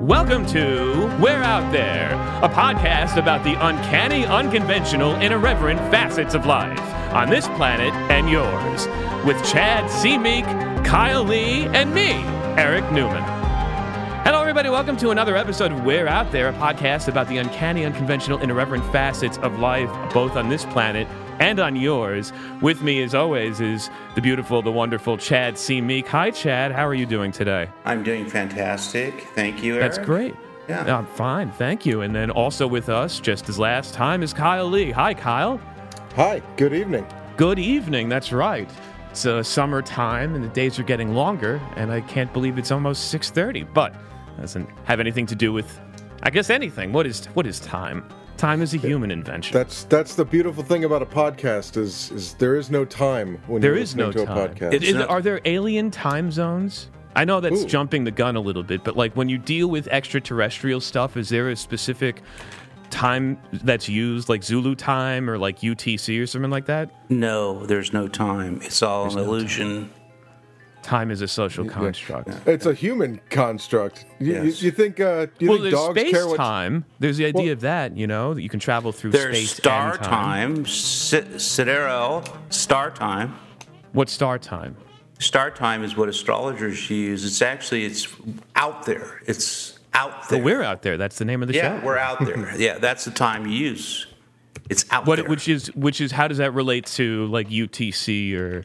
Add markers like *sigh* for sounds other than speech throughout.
Welcome to We're Out There, a podcast about the uncanny, unconventional, and irreverent facets of life on this planet and yours, with Chad C. Meek, Kyle Lee, and me, Eric Newman. Hello, everybody. Welcome to another episode of We're Out There, a podcast about the uncanny, unconventional, and irreverent facets of life, both on this planet and on yours. With me, as always, is the beautiful, the wonderful Chad C. Meek. Hi, Chad. How are you doing today? I'm doing fantastic. Thank you, Eric. That's great. Yeah. I'm fine. Thank you. And then also with us, just as last time, is Kyle Lee. Hi, Kyle. Hi, good evening. Good evening. That's right. It's uh, summertime, and the days are getting longer, and I can't believe it's almost 6:30. But doesn't have anything to do with, I guess, anything. What is what is time? Time is a human invention. That's that's the beautiful thing about a podcast is is there is no time when There you're is listening no to a podcast. It's Is- are there alien time zones? I know that's Ooh. jumping the gun a little bit, but like when you deal with extraterrestrial stuff, is there a specific time that's used, like Zulu time or like UTC or something like that? No, there's no time. It's all an illusion. Time is a social construct. it's a human construct. You, Yes. you, you think uh, you Well, think there's dogs space care what time. There's the idea Well- of that, you know, that you can travel through There's space star and time. time, si- sidereal star time. What star time? Star time is what astrologers use. It's actually it's out there. It's out there. But we're out there. That's the name of the yeah, show. we're out *laughs* there. yeah, that's the time you use. It's out What, there. which is which is how does that relate to like UTC or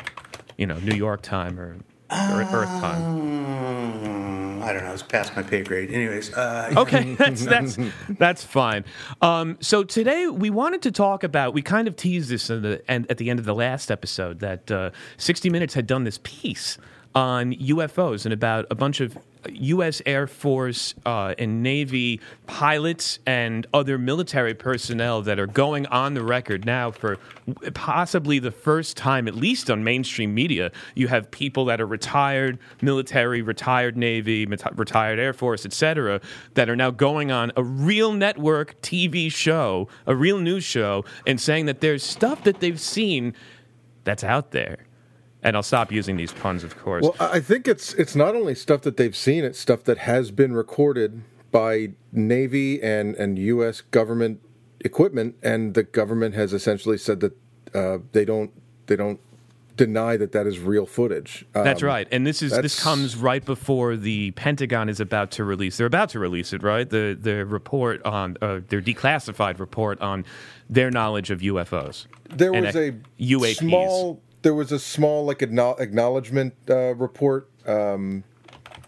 you know New York time or, or Earth time? Mm, I don't know. It's past my pay grade. Anyways, uh, *laughs* Okay, *laughs* that's that's that's fine. Um, so today we wanted to talk about. We kind of teased this in the, and at the end of the last episode that uh, 60 Minutes had done this piece on UFOs and about a bunch of U.S. Air Force uh, and Navy pilots and other military personnel that are going on the record now for possibly the first time, at least on mainstream media. You have people that are retired military, retired Navy, retired Air Force, etc., that are now going on a real network TV show, a real news show, and saying that there's stuff that they've seen that's out there. And I'll stop using these puns, of course. Well, I think it's it's not only stuff that they've seen; it's stuff that has been recorded by Navy and and U.S. government equipment, and the government has essentially said that uh, they don't they don't deny that that is real footage. That's Um, right, and this is this comes right before the Pentagon is about to release. They're about to release it, right? The the report on uh, their declassified report on their knowledge of UFOs. There was a UAPs. small. There was a small like acknowledgement uh, report. Um,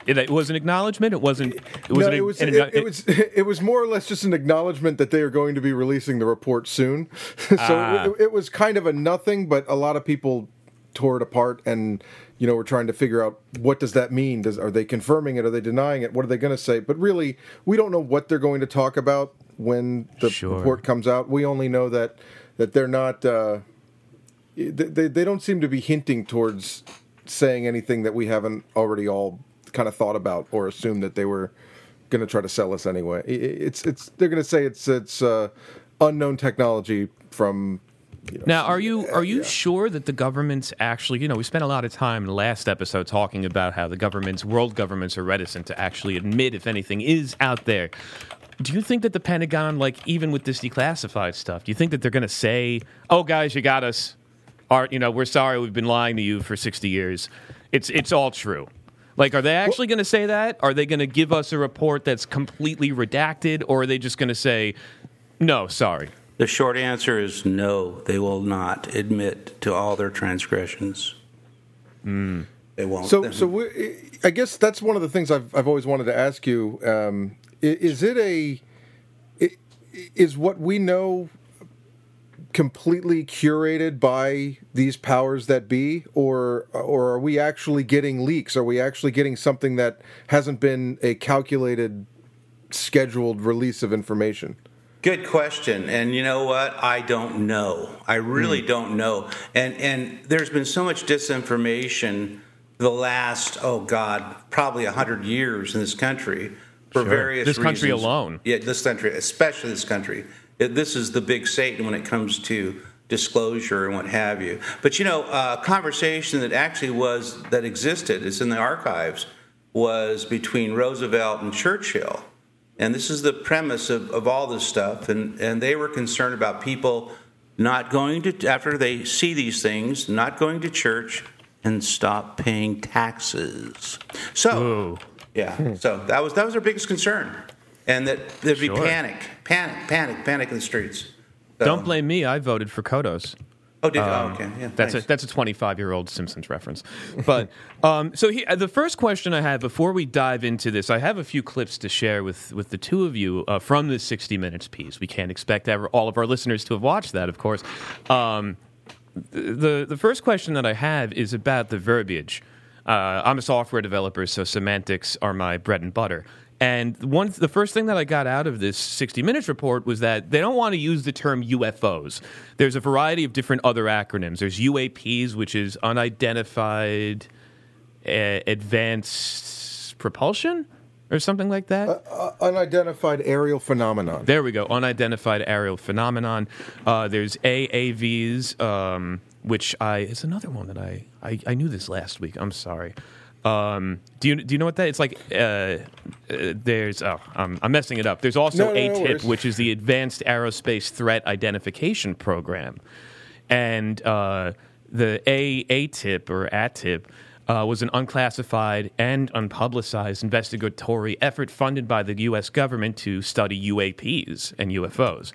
It, it was an acknowledgement. It wasn't. It no, wasn't. it was an- it, it was *laughs* it was more or less just an acknowledgement that they are going to be releasing the report soon. *laughs* so it, it was kind of a nothing, but a lot of people tore it apart and you know we're trying to figure out what does that mean does are they confirming it are they denying it what are they going to say but really we don't know what they're going to talk about when the Sure. report comes out we only know that that they're not uh, they, they they don't seem to be hinting towards saying anything that we haven't already all kind of thought about or assumed that they were going to try to sell us anyway. It's it's they're going to say it's it's uh, unknown technology from. You know, Now, are you are you yeah. sure that the government's actually? You know, we spent a lot of time in the last episode talking about how the governments, world governments, are reticent to actually admit if anything is out there. Do you think that the Pentagon, like even with this declassified stuff, do you think that they're going to say, "Oh, guys, you got us. Art, you know, we're sorry, we've been lying to you for sixty years. It's it's all true." Like, are they actually going to say that? Are they going to give us a report that's completely redacted, or are they just going to say, "No, sorry"? the short answer is no. They will not admit to all their transgressions. They won't. So so we, I guess that's one of the things I've I've always wanted to ask you. Um, is it a. is what we know completely curated by these powers that be or or are we actually getting leaks are we actually getting something that hasn't been a calculated scheduled release of information Good question. And you know what? I don't know. I really hmm. don't know. And and there's been so much disinformation the last oh god, probably 100 years in this country for Sure. various This country reasons. alone. Yeah, this country, especially this country. This is the big Satan when it comes to disclosure and what have you. But you know, a conversation that actually was that existed, it's in the archives, was between Roosevelt and Churchill And this is the premise of, of all this stuff. And, and they were concerned about people not going to, after they see these things, not going to church and stop paying taxes. So, Ooh. yeah, so that was, that was their biggest concern. And that there'd be Sure. panic, panic, panic, panic in the streets. So- Don't blame me. I voted for Kodos. Oh, did you? oh, okay. Yeah, That's nice. a that's a 25 year old Simpsons reference. But *laughs* um, so he, the first question I have before we dive into this, I have a few clips to share with with the two of you uh, from this 60 minutes piece. We can't expect ever, all of our listeners to have watched that, of course. Um, the the first question that I have is about the verbiage. Uh, I'm a software developer, so semantics are my bread and butter. And one, the first thing that I got out of this 60 Minutes report was that they don't want to use the term UFOs. There's a variety of different other acronyms. There's UAPs, which is unidentified uh, advanced propulsion, or something like that. Uh, unidentified aerial phenomenon. There we go. Unidentified aerial phenomenon. Uh, there's AAVs, um, which I is another one that I, I I knew this last week. I'm sorry. Um, do you do you know what that? It's like uh, uh, there's oh I'm, I'm messing it up. There's also No, no, no ATIP, worries. which is the Advanced Aerospace Threat Identification Program, and uh, the A ATIP or ATIP uh, was an unclassified and unpublicized investigatory effort funded by the U.S. government to study UAPs and UFOs.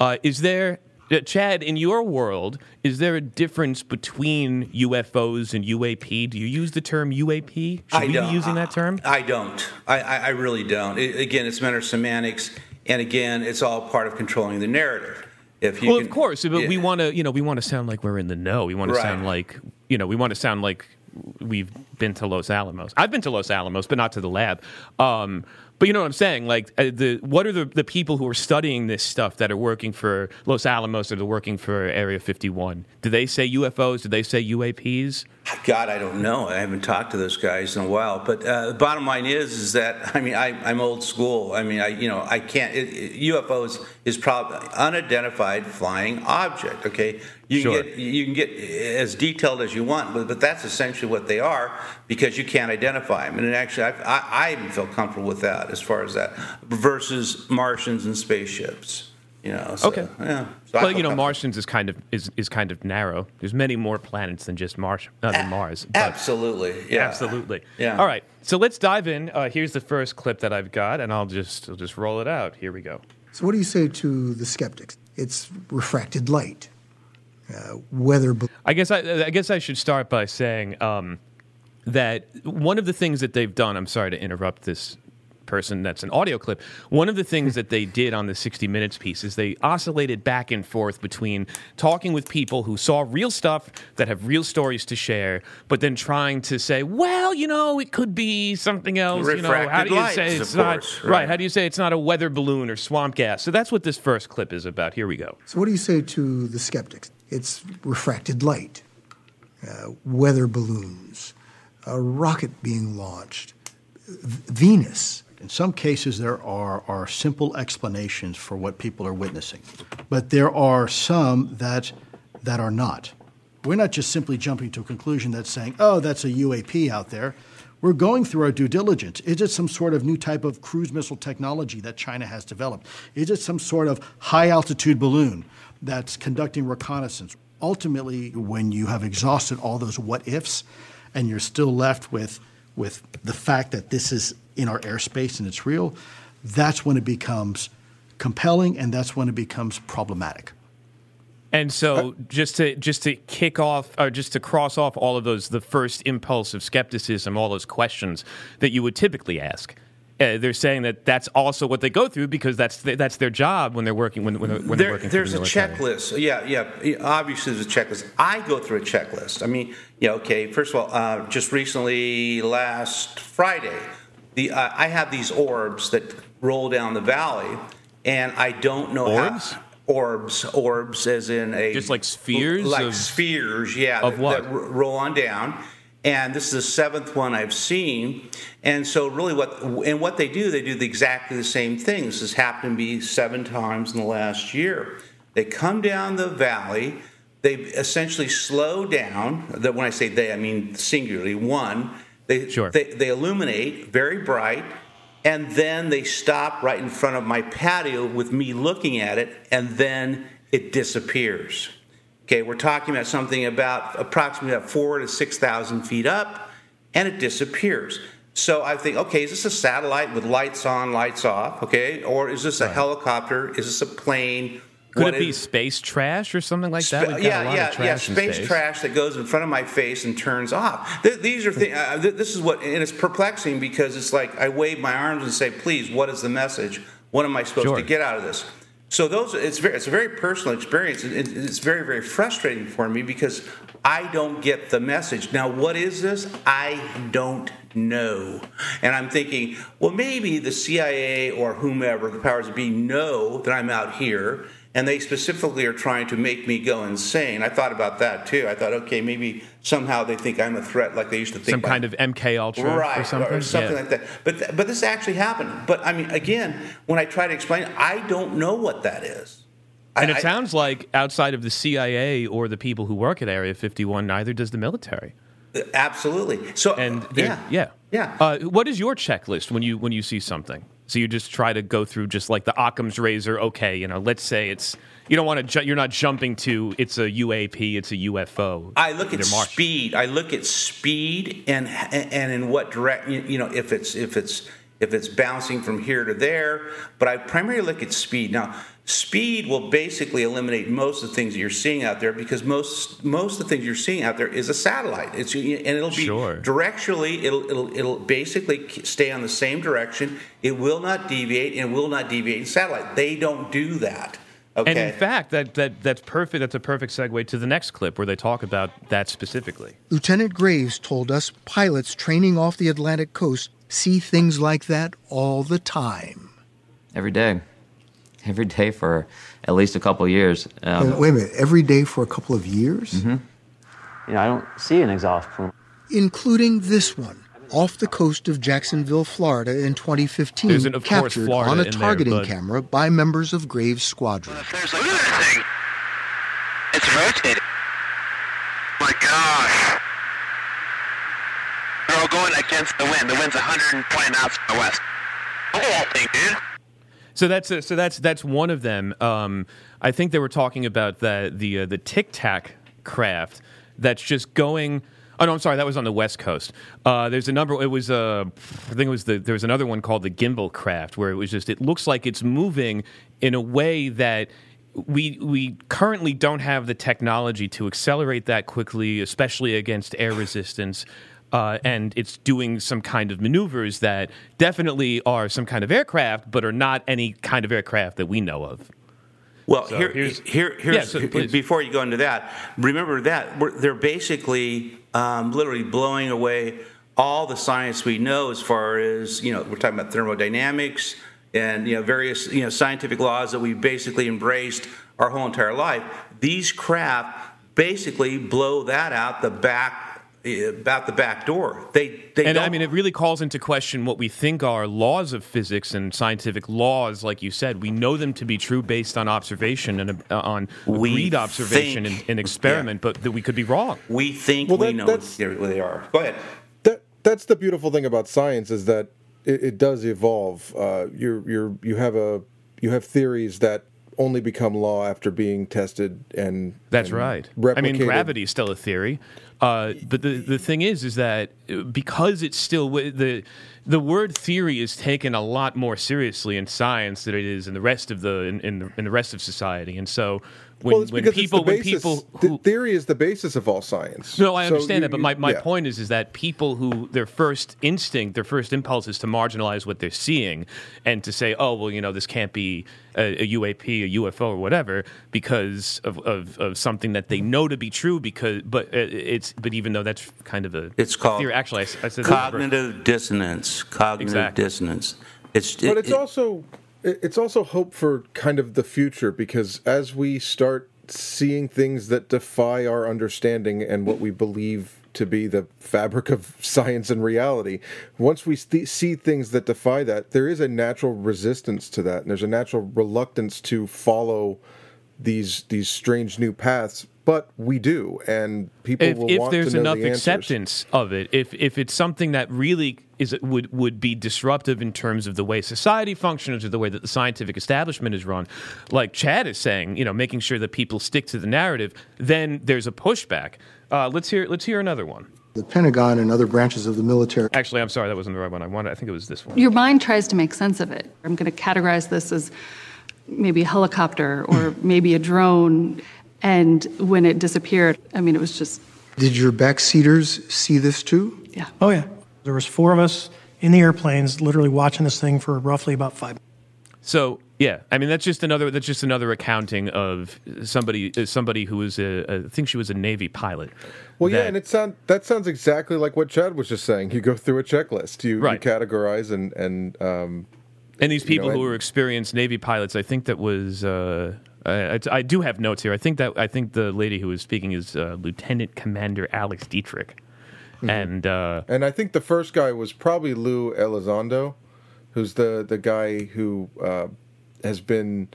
Uh, is there, Chad, in your world, is there a difference between UFOs and UAP? Do you use the term UAP? Should we be using that term? I don't. I, I, I really don't. It, again, it's a matter of semantics, and again, it's all part of controlling the narrative. If you well, can- of course, but we want to, you know, we want to sound like we're in the know. We want to sound like, you know, we want to sound like we've been to Los Alamos. I've been to Los Alamos, but not to the lab. Um, but you know what I'm saying? Like, uh, the what are the, the people who are studying this stuff that are working for Los Alamos or they're working for Area 51? Do they say UFOs? Do they say UAPs? God, I don't know. I haven't talked to those guys in a while. But uh, the bottom line is, is that I mean, I, I'm old school. I mean, I you know, I can't. It, it, UFOs is probably unidentified flying object. Okay, you Sure. can get you can get as detailed as you want, but, but that's essentially what they are because you can't identify them. And actually, I, I, I even feel comfortable with that as far as that versus Martians and spaceships. You know. So, Okay. Yeah. So well, you know, comfortable. Martians is kind of is, is kind of narrow. There's many more planets than just Mars, uh, than Mars. but- Absolutely. Yeah. Absolutely. Yeah. All right. So let's dive in. Uh, here's the first clip that I've got, and I'll just I'll just roll it out. Here we go. So, what do you say to the skeptics? It's refracted light, uh, weather. bal- I guess I, I guess I should start by saying um, that one of the things that they've done. I'm sorry to interrupt this person. That's an audio clip. One of the things that they did on the 60 Minutes piece is they oscillated back and forth between talking with people who saw real stuff that have real stories to share, but then trying to say, well, you know, it could be something else. you know, how do you lights, say it's not course, right? right. How do you say it's not a weather balloon or swamp gas? So that's what this first clip is about. Here we go. So, what do you say to the skeptics? It's refracted light, uh, weather balloons, a rocket being launched, V- Venus. In some cases, there are, are simple explanations for what people are witnessing, but there are some that, that are not. We're not just simply jumping to a conclusion that's saying, oh, that's a UAP out there. We're going through our due diligence. Is it some sort of new type of cruise missile technology that China has developed? Is it some sort of high altitude balloon that's conducting reconnaissance? Ultimately, when you have exhausted all those what ifs and you're still left with, with the fact that this is in our airspace and it's real, that's when it becomes compelling and that's when it becomes problematic. And so, just to just to kick off, or just to cross off all of those, the first impulse of skepticism, all those questions that you would typically ask, uh, they're saying that that's also what they go through because that's th- that's their job when they're working when, when, they're- when they're working. there's the a checklist. Yeah, yeah. Obviously, there's a checklist. I go through a checklist. I mean, yeah. Okay. First of all, uh, just recently, last Friday, the uh, I have these orbs that roll down the valley, and I don't know Orbs? how. Orbs, orbs, as in a Just like spheres like of- spheres, yeah, of that, what? that r- roll on down. And this is the seventh one I've seen. And so, really, what and what they do, they do the, exactly the same thing. This has happened to me seven times in the last year. They come down the valley. They essentially slow down. That when I say they, I mean singularly one. They Sure. they, they illuminate very bright, and then they stop right in front of my patio with me looking at it, and then it disappears. Okay, we're talking about something about approximately about four to six thousand feet up, and it disappears. So I think, okay, is this a satellite with lights on, lights off? Okay, or is this a helicopter? Is this a plane? Could What it be is- space trash or something like that? Spa- We've got a yeah, yeah, trash yeah. Space, space. trash that goes in front of my face and turns off. Th- these are things. Uh, th- this is what, and it's perplexing because it's like I wave my arms and say, "Please, what is the message? What am I supposed Sure. to get out of this?" So those, it's very, it's a very personal experience. and it- it's very, very frustrating for me because I don't get the message. Now, what is this? I don't know, and I'm thinking, well, maybe the CIA or whomever the powers that be know that I'm out here and they specifically are trying to make me go insane. I thought about that too. I thought, okay, maybe somehow they think I'm a threat, like they used to think. Some kind of MK Ultra right or something. Yeah. like that. But th- but this actually happened. But I mean, again, when I try to explain, I don't know what that is. And I- it I- sounds like outside of the CIA or the people who work at Area 51, neither does the military. absolutely. So And yeah, yeah, yeah. Uh, what is your checklist when you when you see something? So you just try to go through just like the Occam's razor. Okay, you know, let's say it's you don't want to. Ju- you're not jumping to it's a UAP, it's a UFO. I look at speed. I look at speed and and in what direct you know if it's if it's if it's bouncing from here to there. But I primarily look at speed. Now, speed will basically eliminate most of the things that you're seeing out there because most most of the things you're seeing out there is a satellite. It's and it'll be Sure. directionally. It'll it'll it'll basically stay on the same direction. It will not deviate and will not deviate in satellite. They don't do that. Okay. And in fact, that, that that's perfect. That's a perfect segue to the next clip where they talk about that specifically. Lieutenant Graves told us pilots training off the Atlantic coast see things like that all the time. every day, *laughs* every day for at least a couple of years. Um, Uh, wait a minute, every day for a couple of years? You know, I don't see an exhaust plume. Including this one. Off the coast of Jacksonville, Florida in 2015, an, of course, captured Florida on a in there, targeting camera by members of Graves' squadron. There's look at that thing. It's rotating. My gosh. They're all going against the wind. The wind's 120 knots from the west. Look at that thing, dude. So that's a, so that's that's one of them. Um, I think they were talking about the the uh, the Tic Tac craft that's just going. Oh no, I'm sorry. That was on the West Coast. Uh, there's a number. It was uh, I think it was the there was another one called the Gimbal craft where it was just it looks like it's moving in a way that we we currently don't have the technology to accelerate that quickly, especially against air resistance. Uh, and it's doing some kind of maneuvers that definitely are some kind of aircraft, but are not any kind of aircraft that we know of. Well, So here, here's- here, here's Yeah, so please. before you go into that. Remember that we're, they're basically um, literally blowing away all the science we know as far as you know. We're talking about thermodynamics and you know various you know scientific laws that we basically embraced our whole entire life. These craft basically blow that out the back about the back door. They they and don't, I mean, it really calls into question what we think are laws of physics and scientific laws. Like you said, we know them to be true based on observation and uh, on We agreed observation think- and, and experiment, but that we could be wrong. we think Well, we that- know that's- where they are. Go ahead. that that's the beautiful thing about science is that it, it does evolve. Uh, you're you're you have a you have theories that only become law after being tested and That's and right. I mean, gravity is still a theory, uh, but the the thing is, is that because it's still the the word theory is taken a lot more seriously in science than it is in the rest of the in, in, the, in the rest of society, and so when, well, it's when because people it's the when basis. people the who, theory is the basis of all science. No, I So understand you- that, but my, my yeah. point is is that people who their first instinct, their first impulse is to marginalize what they're seeing and to say, oh well, you know, this can't be a, a UAP, a UFO, or whatever, because of, of, of something that they know to be true. Because, but uh, it's but even though that's kind of a It's called theory. Actually, I, s- I said cognitive dissonance. Cognitive Exactly. dissonance. It's but it- it's it- also it- it's also hope for kind of the future because as we start seeing things that defy our understanding and what we believe to be the fabric of *laughs* science and reality once we st- see things that defy that there is a natural resistance to that and there's a natural reluctance to follow these these strange new paths but we do and people if, will if want there's to know enough the answers. acceptance of it, if if it's something that really is would would be disruptive in terms of the way society functions or the way that the scientific establishment is run, like Chad is saying, you know, making sure that people stick to the narrative, then there's a pushback. Uh, let's hear let's hear another one. The Pentagon and other branches of the military. Actually, I'm sorry, that wasn't the right one. I wanted. I think it was this one. Your mind tries to make sense of it. I'm going to categorize this as maybe a helicopter or *laughs* maybe a drone. And when it disappeared, I mean, it was just Did your backseaters see this too? yeah. Oh yeah, there was four of us in the airplanes, literally watching this thing for roughly about five. So yeah, I mean that's just another that's just another accounting of somebody uh, somebody who was a, a I think she was a Navy pilot. Well, yeah, and it sound that sounds exactly like what Chad was just saying. You go through a checklist, you, Right. you categorize, and and um, And these people know, who and- were experienced Navy pilots, I think that was. Uh, I, I- I do have notes here. I think that I think the lady who was speaking is uh, Lieutenant Commander Alex Dietrich, Mm-hmm. and uh, and I think the first guy was probably Lou Elizondo, who's the the guy who uh, has been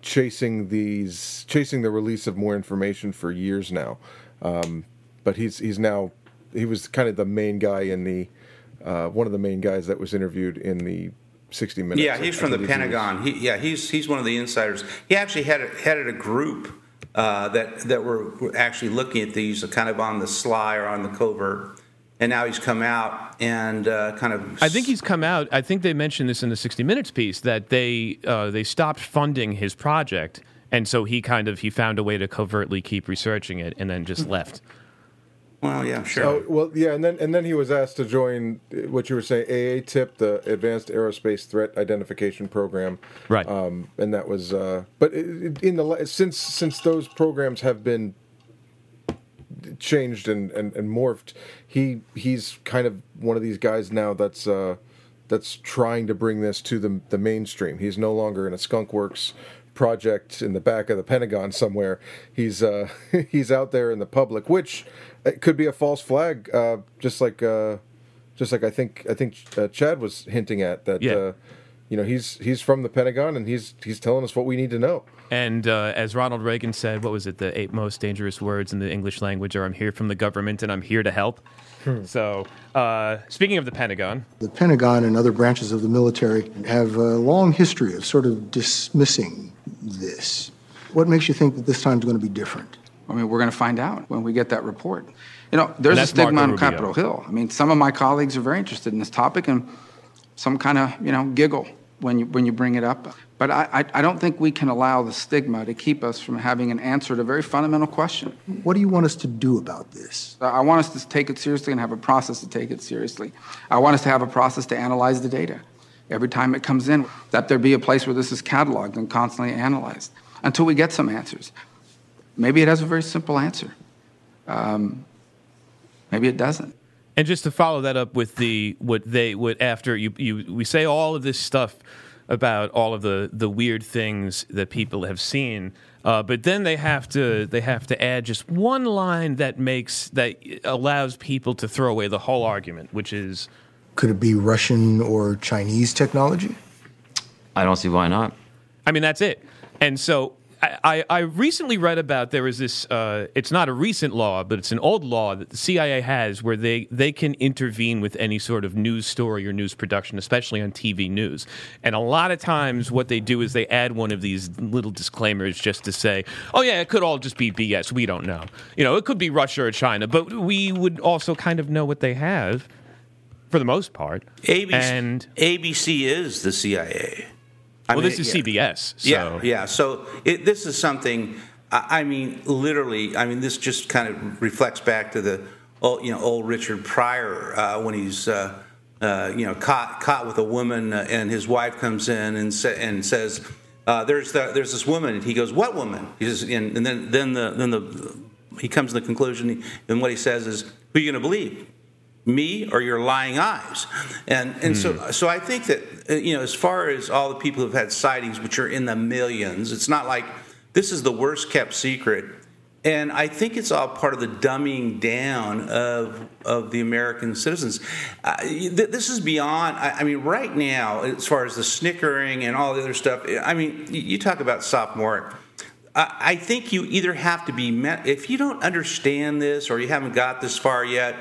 chasing these chasing the release of more information for years now. Um, but he's he's now he was kind of the main guy in the uh, one of the main guys that was interviewed in the 60 minutes. Yeah, he's from the believe he was- Pentagon. He, yeah, he's he's one of the insiders. He actually had headed a group uh, that that were, were actually looking at these kind of on the sly or on the covert. And now he's come out and uh, kind of. I think he's come out. I think they mentioned this in the 60 Minutes piece that they uh, they stopped funding his project, and so he kind of he found a way to covertly keep researching it, and then just left. Well, yeah, sure. Well, yeah, and then and then he was asked to join uh, what you were saying, AA TIP, the Advanced Aerospace Threat Identification Program, Right. Um, and that was, uh, but it- it- in the la- since since those programs have been changed and, and, and morphed, he he's kind of one of these guys now that's uh, that's trying to bring this to the the mainstream. He's no longer in a Skunk Works project in the back of the Pentagon somewhere. He's uh, *laughs* he's out there in the public, which it could be a false flag, uh, just like uh, just like I think I think uh, Chad was hinting at that. Yeah. You know, he's he's from the Pentagon and he's he's telling us what we need to know. And uh, as Ronald Reagan said, what was it? The eight most dangerous words in the English language are "I'm here from the government and I'm here to help." So, uh, speaking of the Pentagon, The Pentagon and other branches of the military have a long history of sort of dismissing this. What makes you think that this time's going to be different? I mean, we're going to find out when we get that report. You know, there's a stigma Marco on Rubio. Capitol Hill. I mean, some of my colleagues are very interested in this topic, and some kind of, you know, giggle when you when you bring it up. But I, I, don't think we can allow the stigma to keep us from having an answer to a very fundamental question. What do you want us to do about this? I want us to take it seriously and have a process to take it seriously. I want us to have a process to analyze the data every time it comes in, that there be a place where this is cataloged and constantly analyzed until we get some answers. Maybe it has a very simple answer. Um, maybe it doesn't. And just to follow that up with the what they what after you you we say all of this stuff about all of the the weird things that people have seen. Uh, but then they have to they have to add just one line that makes that allows people to throw away the whole argument, which is Could it be Russian or Chinese technology? I don't see why not. I mean, that's it. And so I, I, recently read about there is this. Uh, it's not a recent law, but it's an old law that the CIA has where they they can intervene with any sort of news story or news production, especially on TV news. And a lot of times, what they do is they add one of these little disclaimers just to say, "Oh yeah, it could all just be BS. We don't know. You know, it could be Russia or China, but we would also kind of know what they have." For the most part, ABC, and ABC is the CIA. I well, mean, this is yeah. CBS. So. Yeah, yeah. So it, this is something. I I mean, literally. I mean, this just kind of reflects back to the old, you know, old Richard Pryor uh, when he's. Uh, uh, you know, caught caught with a woman, uh, and his wife comes in and sa- and says, uh, "There's the, there's this woman." And he goes, "What woman?" He says, and, and then then the then the he comes to the conclusion, and what he says is, "Who are you going to believe?" Me or your lying eyes. And and so so i think that uh, you know as far as all the people who've had sightings which are in the millions it's not like this is the worst kept secret. And i think it's all part of the dumbing down of of the american citizens. Uh, th- this is beyond I, I mean right now as far as the snickering and all the other stuff i mean you, you talk about sophomoric I I think you either have to be met if you don't understand this or you haven't got this far yet.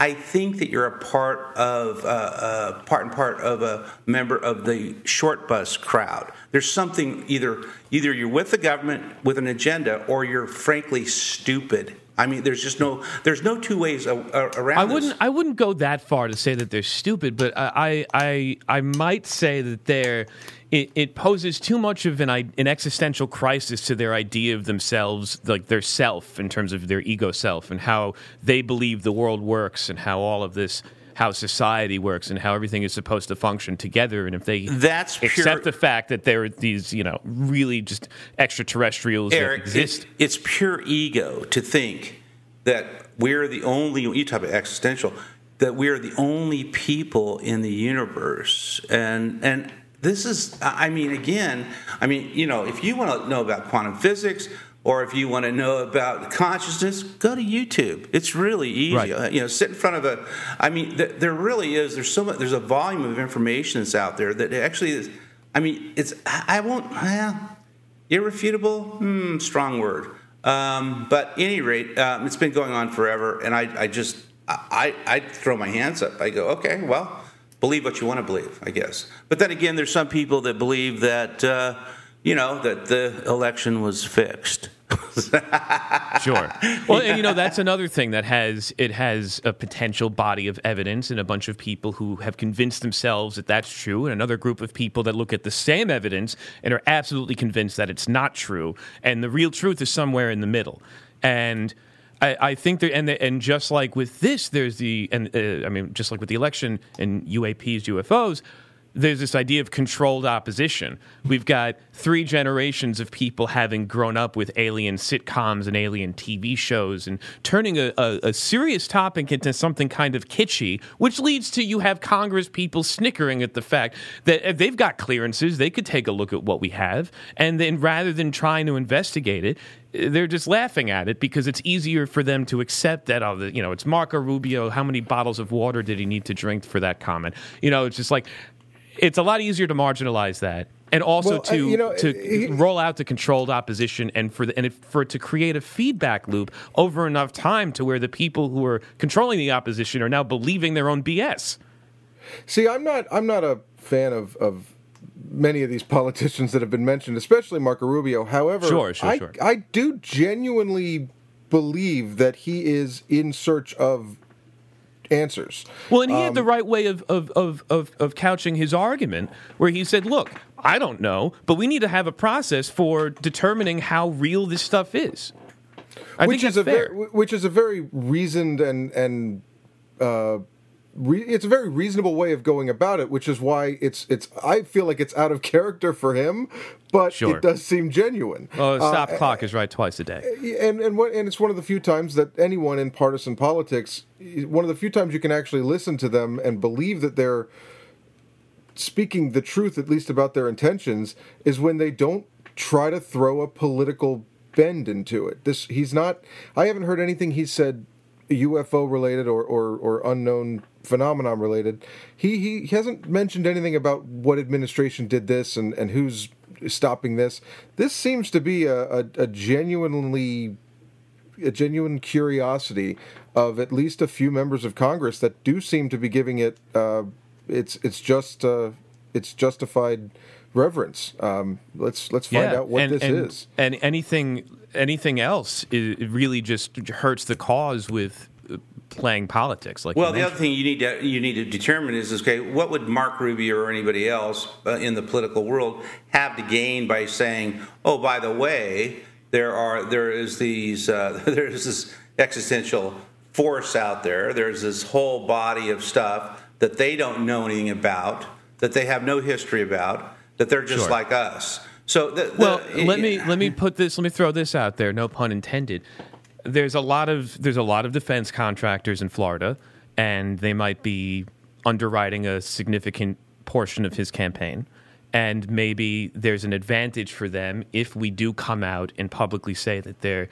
I think that you're a part of uh, uh, part and part of a member of the short bus crowd. There's something either either you're with the government with an agenda, or you're frankly stupid. I mean, there's just no there's no two ways a, a, around. I wouldn't. I wouldn't go that far to say that they're stupid, but I, I, I might say that they're. It, it poses too much of an an existential crisis to their idea of themselves, like their self, in terms of their ego self, and how they believe the world works, and how all of this, how society works, and how everything is supposed to function together. And if they That's pure- accept the fact that there are these, you know, really just extraterrestrials Eric, that exist, It's, it's pure ego to think that we're the only, you talk about existential, that we're the only people in the universe. And, and this is, I mean, again, I mean, you know, if you want to know about quantum physics, or if you want to know about consciousness, go to YouTube. It's really easy. Right. Uh, You know, sit in front of a. I mean, th- there really is. There's so much. There's a volume of information that's out there that actually is. I mean, it's. I I won't. Well, irrefutable. Hmm, strong word. Um, but at any rate, um, it's been going on forever, and I, I just, I, I throw my hands up. I go, okay, well, believe what you want to believe, I guess. But then again, there's some people that believe that, uh, you know, that the election was fixed. *laughs* Sure. Well, and you know that's another thing that has it has a potential body of evidence and a bunch of people who have convinced themselves that that's true, and another group of people that look at the same evidence and are absolutely convinced that it's not true, and the real truth is somewhere in the middle. And I, I think there, and the, and just like with this, there's the and uh, I mean, just like with the election and UAPs, UFOs there's this idea of controlled opposition. We've got three generations of people having grown up with alien sitcoms and alien TV shows and turning a, a, a serious topic into something kind of kitschy, which leads to you have Congress people snickering at the fact that if they've got clearances, they could take a look at what we have. And then rather than trying to investigate it, they're just laughing at it because it's easier for them to accept that oh the, you know it's Marco Rubio how many bottles of water did he need to drink for that comment you know it's just like it's a lot easier to marginalize that and also Well, to uh, you know, to uh, he- roll out the controlled opposition and for the, and if, for it to create a feedback loop over enough time to where the people who are controlling the opposition are now believing their own BS. See, I'm not. I'm not a fan of of many of these *laughs* politicians that have been mentioned, especially Marco Rubio. However, Sure, sure, I, sure. I do genuinely believe that he is in search of answers. Well, and he had Um, the right way of, of, of, of, of couching his argument, where he said, Look, I don't know, but we need to have a process for determining how real this stuff is. I which think is a fair. very, which is a very reasoned and and uh, re- it's a very reasonable way of going about it. Which is why it's it's I feel like it's out of *laughs* character for him, but Sure. it does seem genuine. Oh, stop Uh, clock is right twice a day. and and what, and it's one of the few times that anyone in partisan politics, one of the few times you can actually listen to them and believe that they're speaking the truth, at least about their intentions, is when they don't try to throw a political bend into it. This he's not. I haven't heard anything he said UFO related or or, or unknown phenomenon related. He, he he hasn't mentioned anything about what administration did this and and who's stopping this. This seems to be a, a, a genuinely a genuine curiosity of at least a few members of Congress that do seem to be giving it uh, it's it's just uh, it's justified reverence. Um, let's let's find out what and, this and, is. And anything anything else it really just hurts the cause with uh, playing politics. Like Well, the other thing you need to you need to determine is okay, what would Mark Rubio or anybody else uh, in the political world have to gain by saying, "Oh, by the way, there are there is these uh, *laughs* there is this existential force out there. There's this whole body of stuff that they don't know anything about, that they have no history about, that they're just Sure. like us." So, the, the, well, let me let me put this. Let me throw this out there. No pun intended. There's a lot of there's a lot of defense contractors in Florida, and they might be underwriting a significant portion of his campaign. And maybe there's an advantage for them if we do come out and publicly say that there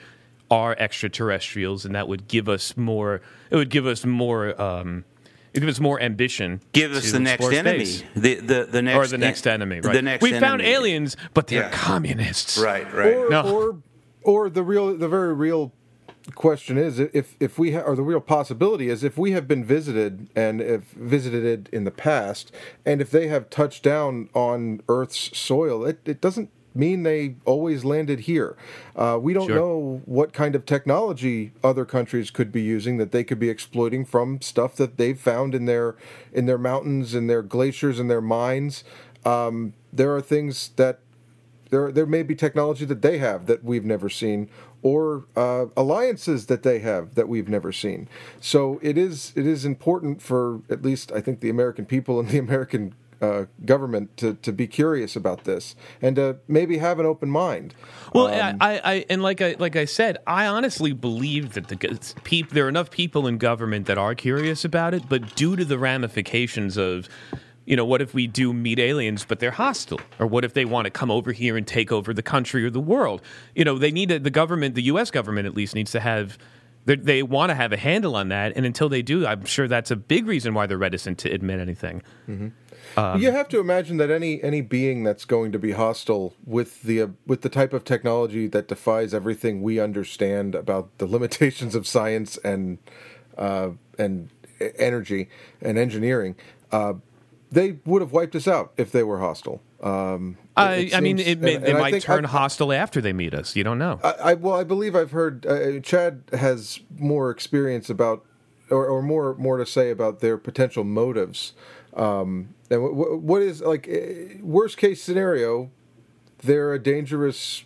are extraterrestrials, and that would give us more. It would give us more. Um, it give us more ambition. Give us to the next enemy. space. The, the, the next or the next enemy. Right. The next we found aliens, but they're Yeah. communists. Right, right. Or, No. or or the real the very real question is if if we ha- or the real possibility is if we have been visited and if visited in the past and if they have touched down on Earth's soil, it, it doesn't mean they always landed here. Uh, we don't Sure. know what kind of technology other countries could be using that they could be exploiting from stuff that they've found in their in their mountains, in their glaciers, in their mines. Um, there are things that there there may be technology that they have that we've never seen, or uh, alliances that they have that we've never seen. So it is it is important for at least I think the American people and the American uh, government to, to be curious about this and to maybe have an open mind. Well, Um, I, I, and like I, like I said, I honestly believe that the peop, there are enough people in government that are curious about it, but due to the ramifications of, you know, what if we do meet aliens, but they're hostile, or what if they want to come over here and take over the country or the world? You know, they need the government, the U.S. government at least, needs to have. They, they want to have a handle on that, and until they do, I'm sure that's a big reason why they're reticent to admit anything. Um, you have to imagine that any any being that's going to be hostile with the uh, with the type of technology that defies everything we understand about the limitations of science and uh, and energy and engineering, uh, they would have wiped us out if they were hostile. Um, I, it I mean, it may, and- they and might turn I- hostile after they meet us. You don't know. I, I well, I believe I've heard uh, Chad has more experience about, or, or more more to say about their potential motives. Um, and w- w- what is like eh, worst case scenario? They're a dangerous,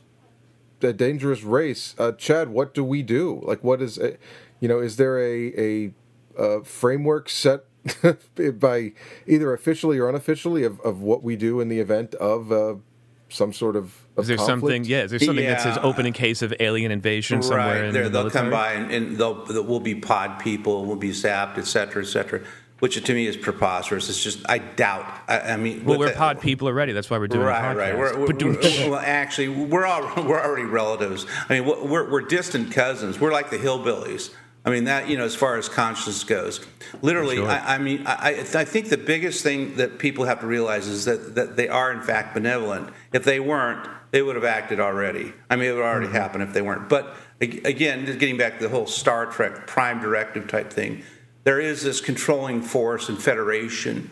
a dangerous race. Uh, Chad, what do we do? Like, what is, uh, you know, is there a a, uh framework set? *laughs* by either officially or unofficially of, of what we do in the event of uh, some sort of, of Is there conflict? something? Yeah, is there something that says Yeah. open in case of alien invasion somewhere right in there, the they'll military? come by and, and they'll, there will be pod people, we'll be zapped, et cetera, et cetera. Which to me is preposterous. It's just I doubt. I, I mean, Well, we're the- pod people already. That's why we're doing right, a podcast. right. We're, we're, we're- well, actually, we're all, *laughs* we're already relatives. I mean, we're, we're distant cousins. We're like the hillbillies. I mean, that you know, as far as consciousness goes, literally. Sure. I, I mean, I, I I think the biggest thing that people have to realize is that that they are in fact benevolent. If they weren't, they would have acted already. I mean, it would already Mm-hmm. happen if they weren't. But again, just getting back to the whole Star Trek Prime Directive type thing, there is this controlling force and federation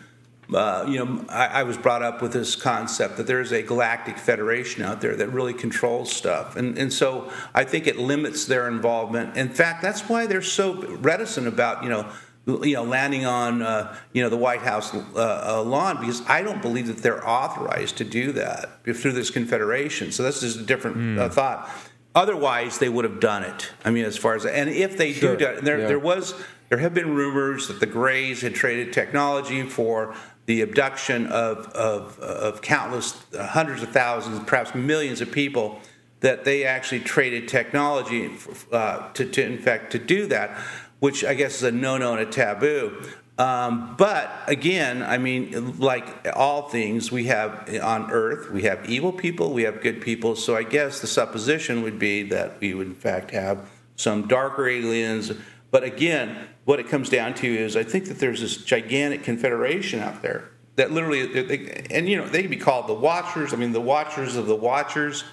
uh, you know, I, I was brought up with this concept that there is a galactic federation out there that really controls stuff, and and so I think it limits their involvement. In fact, that's why they're so reticent about you know. You know, landing on uh, you know the White House uh, uh, lawn because I don't believe that they're authorized to do that through this confederation. So this is a different uh, thought. Otherwise, they would have done it. I mean, as far as and if they Sure. do, do it, there Yeah. there was there have been rumors that the Greys had traded technology for the abduction of, of, of countless uh, hundreds of thousands, perhaps millions of people, that they actually traded technology uh, to, to, in fact, to do that, which I guess is a no-no and a taboo. Um, but again, I mean, like all things, we have on Earth, we have evil people, we have good people. So I guess the supposition would be that we would, in fact, have some darker aliens. But again, what it comes down to is I think that there's this gigantic confederation out there that literally, and you know, they can be called the Watchers. I mean, the Watchers of the Watchers.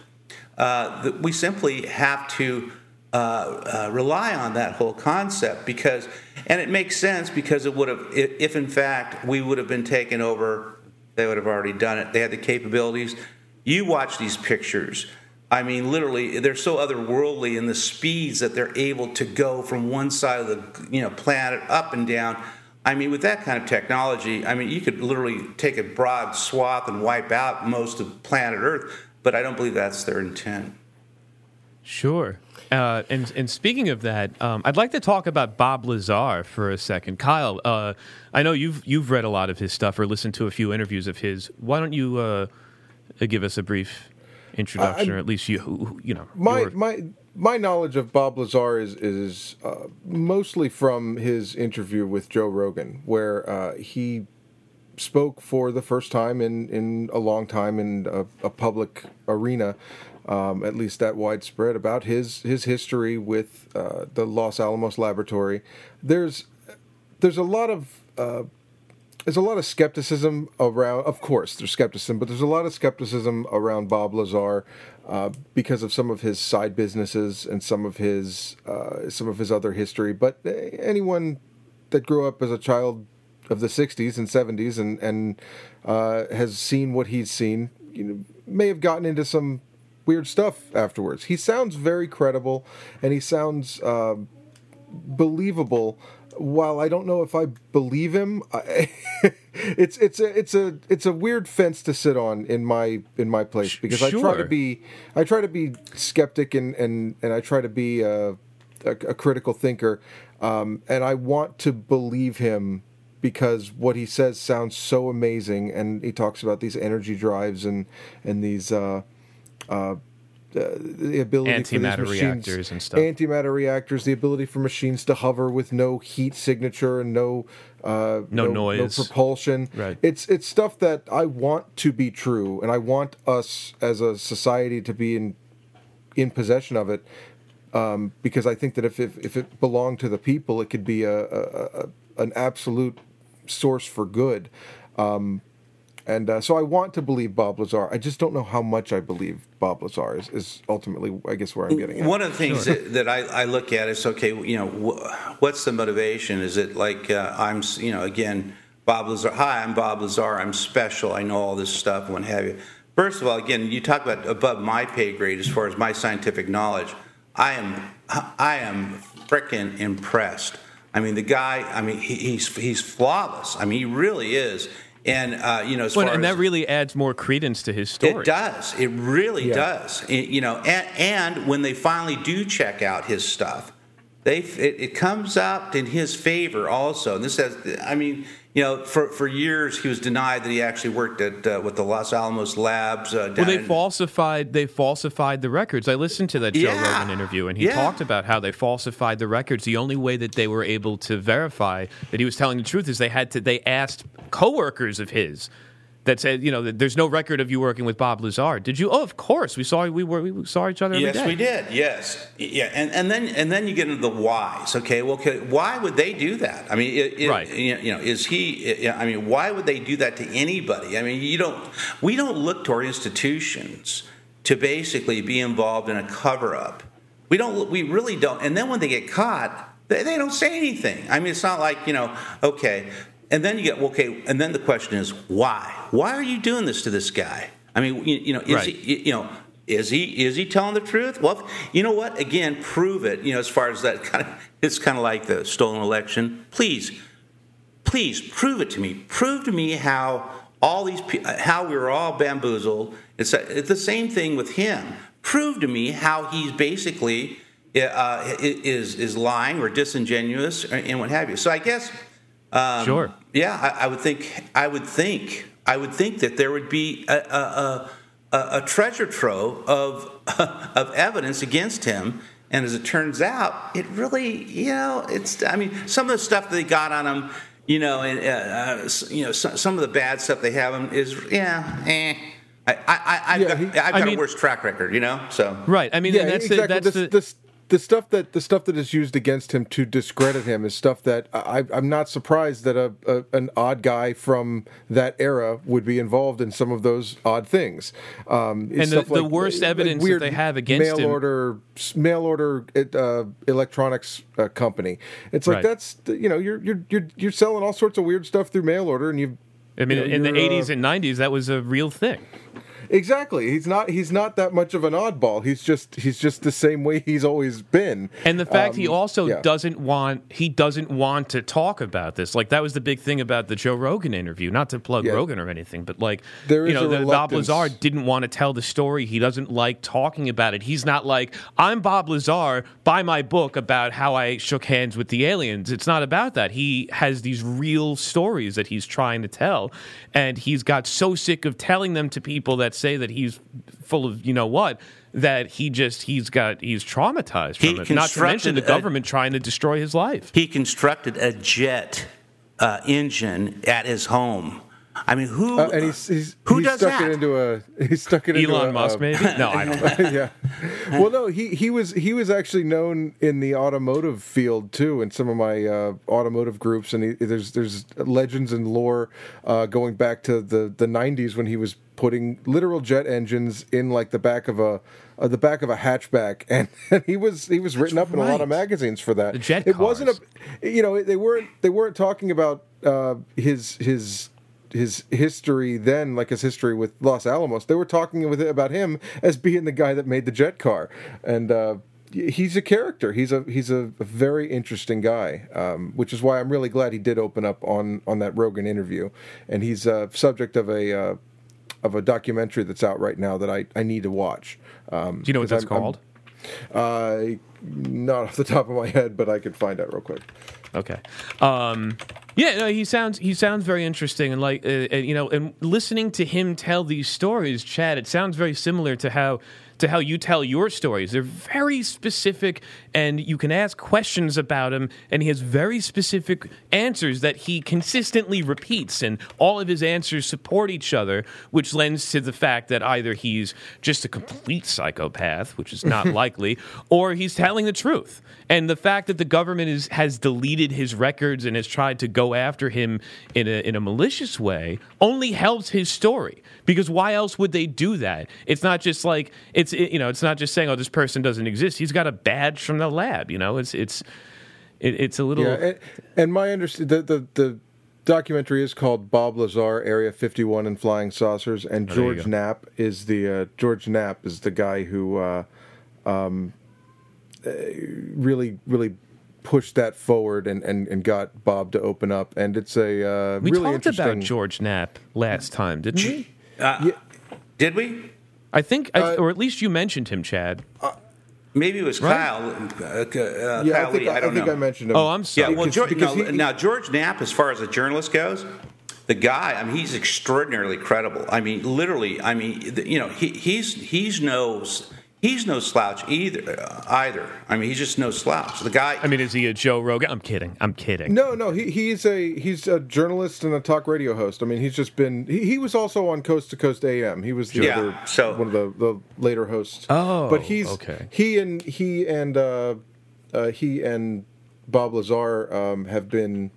Uh, we simply have to uh, uh, rely on that whole concept because, and it makes sense because it would have, if in fact we would have been taken over, they would have already done it. They had the capabilities. You watch these pictures. I mean, literally, they're so otherworldly in the speeds that they're able to go from one side of the you know planet up and down. I mean, with that kind of technology, I mean, you could literally take a broad swath and wipe out most of planet Earth. But I don't believe that's their intent. Sure. Uh, and and speaking of that, um, I'd like to talk about Bob Lazar for a second. Kyle, uh, I know you've you've read a lot of his stuff or listened to a few interviews of his. Why don't you uh, give us a brief introduction, I- or at least you you know my your- my my knowledge of Bob Lazar is is uh, mostly from his interview with Joe Rogan, where uh, he spoke for the first time in, in a long time in a, a public arena, um, at least that widespread, about his his history with uh, the Los Alamos Laboratory. There's there's a lot of uh, there's a lot of skepticism around. Of course, there's skepticism, but there's a lot of skepticism around Bob Lazar uh, because of some of his side businesses and some of his uh, some of his other history. But uh, anyone that grew up as a child of the '60s and '70s and and uh, has seen what he's seen, you know, may have gotten into some weird stuff afterwards. He sounds very credible, and he sounds uh, believable. While I don't know if I believe him, I, *laughs* it's it's a it's a it's a weird fence to sit on in my in my place because I try to be I try to be skeptic and and and I try to be uh, a, a critical thinker, um, and I want to believe him because what he says sounds so amazing, and he talks about these energy drives and and these. Uh, uh, uh, the ability for these machines- reactors and stuff. Antimatter reactors, the ability for machines to hover with no heat signature and no uh, No noise. no propulsion. Right. It's it's stuff that I want to be true, and I want us as a society to be in in possession of it. Um, because I think that if, if if it belonged to the people, it could be a, a, a an absolute source for good. Um, and uh, so I want to believe Bob Lazar. I just don't know how much I believe Bob Lazar is, is ultimately, I guess, where I'm getting at. One of the things that, that I, I look at is okay, you know, wh- what's the motivation? Is it like uh, I'm, you know, again, Bob Lazar? Hi, I'm Bob Lazar. I'm special. I know all this stuff and what have you. First of all, again, you talk about above my pay grade as far as my scientific knowledge. I am, I am frickin' impressed. I mean, the guy. I mean, he, he's he's flawless. I mean, he really is. And uh, you know, as Well, far and as that really adds more credence to his story. it does. It really Yeah. does. It- you know, and, and when they finally do check out his stuff, they it, it comes out in his favor also. And this has, I mean, you know, for for years he was denied that he actually worked at uh, with the Los Alamos labs. Uh, Well, they in- falsified. They falsified the records. I listened to that Joe Yeah. Rogan interview, and he Yeah. talked about how they falsified the records. The only way that they were able to verify that he was telling the truth is they had to. They asked coworkers of his that said, you know, there's no record of you working with Bob Lazar. Did you? Oh, of course. We saw we were we saw each other Yes, we did. Yes, yeah, and and then and then you get into the whys. Okay, well, okay, why would they do that? I mean, it, it, Right. You know, is he? I mean, why would they do that to anybody? I mean, you don't. We don't look to our institutions to basically be involved in a cover up. We don't. We really don't. And then when they get caught, they, they don't say anything. I mean, it's not like you know. Okay, and then you get okay, and then the question is why? Why are you doing this to this guy? I mean, you, you know, is Right. he? You know, is he is he telling the truth? Well, you know what? Again, prove it. You know, as far as that kind of, it's kind of like the stolen election. Please, please prove it to me. Prove to me how all these how we were all bamboozled. It's, it's the same thing with him. Prove to me how he's basically uh, is is lying or disingenuous and what have you. So I guess. Um, Sure. Yeah, I, I would think. I would think. I would think that there would be a, a, a, a a treasure trove of *laughs* of evidence against him. And as it turns out, it really, you know, it's. I mean, some of the stuff they got on him, you know, and uh, uh, you know, some, some of the bad stuff they have him is, yeah, eh. I, I, I, I've got, I've got I a mean- worse track record, you know. So Right. I mean, yeah, that's exactly. the, that's the, the, the, the stuff that the stuff that is used against him to discredit him is stuff that I, I'm not surprised that a, a an odd guy from that era would be involved in some of those odd things. Um, And the- the worst evidence that weird they have against mail him- order mail order uh, electronics uh, company. It's like Right. that's you know you're you're you're you're selling all sorts of weird stuff through mail order, and you. I mean, in the you're, uh, '80s and '90s, that was a real thing. Exactly. He's not. He's not that much of an oddball. He's just. He's just the same way he's always been. And the fact he Um, also yeah. doesn't want he doesn't want to talk about this. Like that was the big thing about the Joe Rogan interview. Not to plug Yeah. Rogan or anything, but like There you know, the, Bob. Lazar didn't want to tell the story. He doesn't like talking about it. He's not like I'm Bob Lazar. Buy my book about how I shook hands with the aliens. It's not about that. He has these real stories that he's trying to tell, and he's got so sick of telling them to people that say that he's full of you know what. That he just he's got he's traumatized He from it. Not to mention the constructed a- government trying to destroy his life. He constructed a jet uh, engine at his home I mean, who Uh, and he's, he's who he does stuck that? it into a *laughs* he stuck it into Elon a, Musk, uh, maybe? No, I don't *laughs* know. yeah. Well, no, he he was he was actually known in the automotive field too, in some of my uh, automotive groups, and he, there's there's legends and lore uh, going back to the the '90s when he was putting literal jet engines in like the back of a. Uh, the back of a hatchback, *laughs* and, and he was he was written up in a lot of magazines for that. The jet it wasn't a, you know, they weren't they weren't talking about uh, his his his history then, like his history with Los Alamos. They were talking with about him as being the guy that made the jet car, and uh, he's a character. He's a he's a, very interesting guy, um, which is why I'm really glad he did open up on on that Rogan interview, and he's a subject of a. Uh, of a documentary that's out right now that I, I need to watch. Um, Do you know what that's I'm- I'm- called? uh, not off the top of my head, but I could find out real quick. Okay. Um, yeah, no, he sounds he sounds very interesting, and like uh, and, you know, and listening to him tell these stories, Chad, it sounds very similar to how to how you tell your stories. They're very specific, and you can ask questions about him, and he has very specific answers that he consistently repeats, and all of his answers support each other, which lends to the fact that either he's just a complete psychopath, which is not *laughs* likely, or he's telling the truth. And the fact that the government is, has deleted his records and has tried to go after him in a, in a malicious way only helps his story. Because why else would they do that? It's not just like it's it, you know it's not just saying oh this person doesn't exist. He's got a badge from the lab. You know it's it's it, it's a little Yeah, and, and my understand the, the the documentary is called Bob Lazar, Area 51 and Flying Saucers, and Oh, George go. Knapp is the uh, George Knapp is the guy who uh, um, uh, really really pushed that forward and, and, and got Bob to open up, and it's a uh, we really talked about. George Knapp last time, didn't we? Uh, Did we? I think, I, or at least you mentioned him, Chad. Maybe it was Right? Kyle. Uh, uh, Yeah, I think Lee, I- I, don't I think know. I mentioned him. Oh, I'm sorry. Yeah, well, George, because no, he- now George Knapp, as far as a journalist goes, the guy, I mean, he's extraordinarily credible. I mean, literally, I mean, you know, he, he's he's no he's no slouch either. Uh, either, I mean, he's just no slouch. The guy. I mean, is he a Joe Rogan? I'm kidding. I'm kidding. No, no, he, he's a he's a journalist and a talk radio host. I mean, he's just been he, he was also on Coast to Coast AM. He was the Yeah, other so- one of the, the later hosts. Oh, but he's okay. He and he and uh, uh, he and Bob Lazar um, have been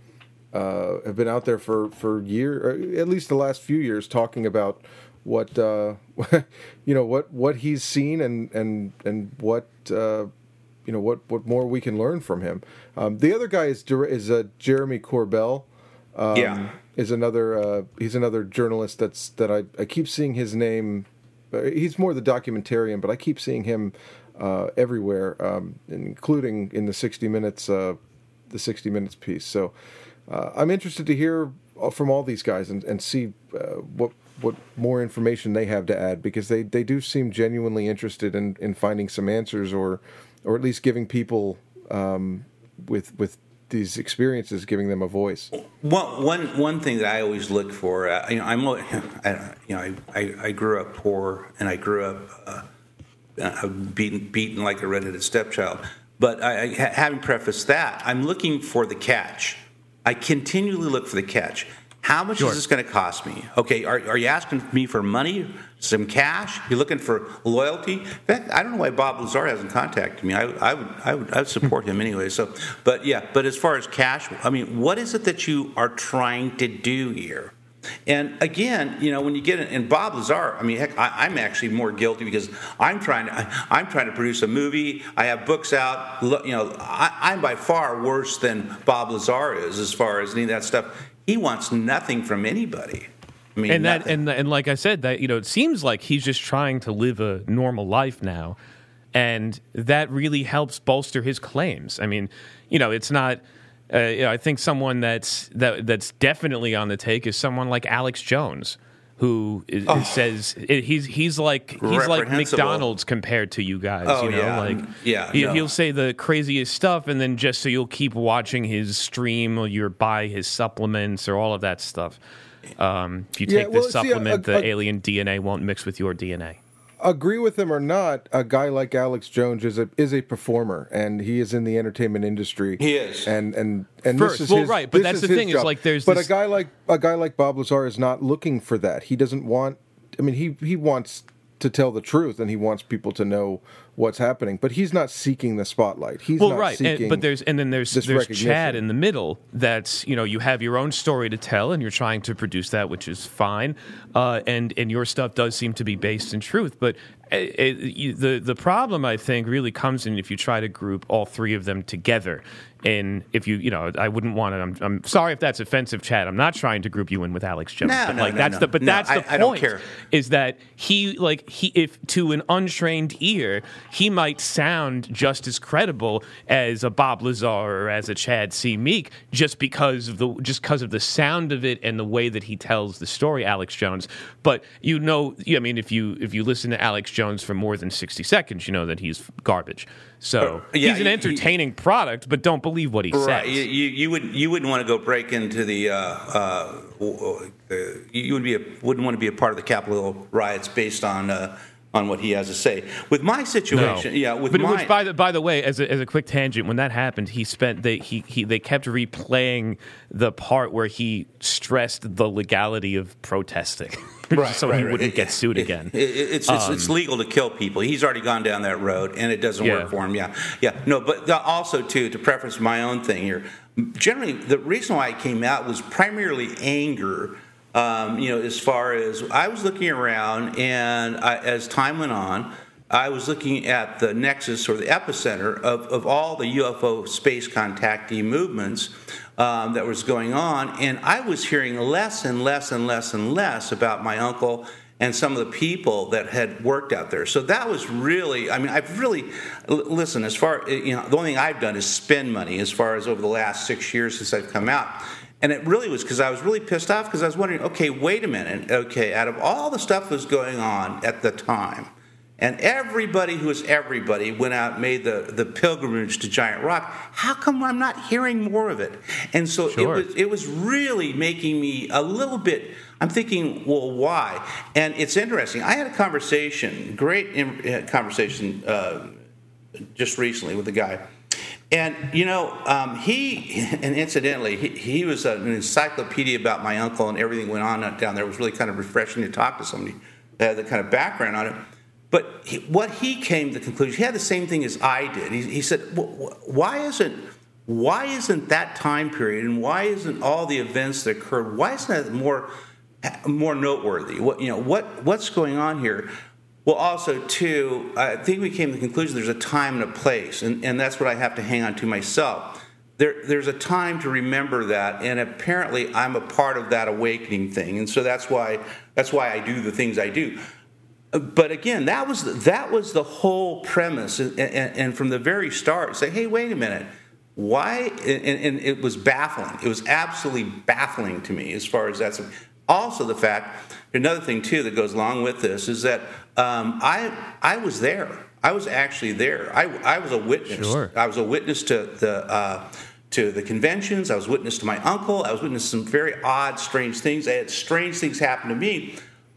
uh, have been out there for for year, or at least the last few years, talking about what uh, *laughs* you know what what he's seen and and and what. Uh, you know what what more we can learn from him. Um, the other guy is is uh, Jeremy Corbell. Um, Yeah. is another uh, he's another journalist that's that I, I keep seeing his name. Uh, he's more the documentarian, but I keep seeing him uh, everywhere, um, including in the sixty minutes uh, the sixty minutes piece. So uh, I'm interested to hear from all these guys and, and see uh, what what more information they have to add because they, they do seem genuinely interested in, in finding some answers or or at least giving people um, with with these experiences giving them a voice. One, one, one thing that I always look for, uh, you know, I'm, *laughs* I, you know, I, I, I grew up poor and I grew up uh, uh, beaten, beaten like a redheaded stepchild. But I, having prefaced that, I'm looking for the catch. I continually look for the catch. How much Sure. is this going to cost me? Okay, are, are you asking me for money, some cash? You're looking for loyalty? Fact, I don't know why Bob Lazar hasn't contacted me. I, I would, I would, I would support him anyway. So, but yeah, but as far as cash, I mean, what is it that you are trying to do here? And again, you know, when you get in, and Bob Lazar, I mean, heck, I, I'm actually more guilty because I'm trying to, I, am trying to produce a movie. I have books out. You know, I, I'm by far worse than Bob Lazar is as far as any of that stuff. He wants nothing from anybody. I mean, and that nothing. and and like I said, that you know, it seems like he's just trying to live a normal life now, and that really helps bolster his claims. I mean, you know, it's not. Uh, you know, I think someone that's that that's definitely on the take is someone like Alex Jones, who is, says he's he's like he's like McDonald's compared to you guys. Oh, you know, yeah. like Yeah, he, no. he'll say the craziest stuff, and then just so you'll keep watching his stream or you buy his supplements or all of that stuff. Um, if you Yeah, take well, this see, a- supplement, a- the a- alien DNA won't mix with your DNA. Agree with him or not, a guy like Alex Jones is a is a performer, and he is in the entertainment industry. He is, and and and First, this is well, his, right, but that's the his thing, is, like, there's but this- a guy like a guy like Bob Lazar is not looking for that. He doesn't want. I mean, he he wants to tell the truth, and he wants people to know what's happening. But he's not seeking the spotlight. He's well, not right, and, but there's and then there's there's. Chad in the middle. That's you know you have your own story to tell, and you're trying to produce that, which is fine. Uh, and and your stuff does seem to be based in truth, but. uh, uh, you- the the problem I think really comes in if you try to group all three of them together, and if you you know I wouldn't want to. I'm, I'm sorry if that's offensive, Chad. I'm not trying to group you in with Alex Jones. No, but no, like no, that's no. the but No, that's the I- point. I don't care. Is that he like he if to an untrained ear he might sound just as credible as a Bob Lazar or as a Chad C. Meek just because of the just because of the sound of it and the way that he tells the story, Alex Jones. But you know, I mean, if you if you listen to Alex Jones for more than sixty seconds, you know that he's garbage. So Uh, yeah, he's an he- entertaining product, but don't believe what he Right. says. You, you, you would you wouldn't want to go break into the uh, uh, uh, you would be a, wouldn't want to be a part of the Capitol riots based on uh, on what he has to say. With my situation, yeah, with but my which, by the by the way, as a, as a quick tangent, when that happened, he spent they he, he they kept replaying the part where he stressed the legality of protesting, *laughs* Right, so right, he right. wouldn't It- get sued it- again. it- it's it's, it's Um, legal to kill people. He's already gone down that road, and it doesn't Yeah. work for him. Yeah, yeah. No, but the, also too to preference my own thing here. Generally, the reason why I came out was primarily anger. Um, you know, as far as I was looking around, and I, as time went on, I was looking at the nexus or the epicenter of, of all the UFO space contactee movements um, that was going on, and I was hearing less and less and less and less about my uncle and some of the people that had worked out there. So that was really, I mean, I've really, listen, as far, you know, the only thing I've done is spend money as far as over the last six years since I've come out. And it really was because I was really pissed off because I was wondering, okay, wait a minute, okay, out of all the stuff that was going on at the time, and everybody who was everybody went out and made the, the pilgrimage to Giant Rock. How come I'm not hearing more of it? And so Sure. it was it was really making me a little bit. I'm thinking, well, why? And it's interesting. I had a conversation, great in- uh, conversation, uh, just recently with a guy. And you know, um, he and incidentally, he, he was an encyclopedia about my uncle and everything went on down there. It was really kind of refreshing to talk to somebody that had the kind of background on it. But he, what he came to the conclusion, he had the same thing as I did. He, he said, "Wh- wh- "Why isn't why isn't that time period and why isn't all the events that occurred? Why isn't that more more noteworthy? What you know what what's going on here?" Well, also too, I think we came to the conclusion there's a time and a place, and, and that's what I have to hang on to myself. There, there's a time to remember that, and apparently I'm a part of that awakening thing, and so that's why that's why I do the things I do. But again, that was that was the whole premise, and, and, and from the very start, say, hey, wait a minute, why? And, and it was baffling. It was absolutely baffling to me as far as that's. Also, the fact, another thing too that goes along with this is that um, I I was there. I was actually there. I, I was a witness. Sure. I was a witness to the uh, to the conventions. I was witness to my uncle. I was witness to some very odd, strange things. I had strange things happen to me.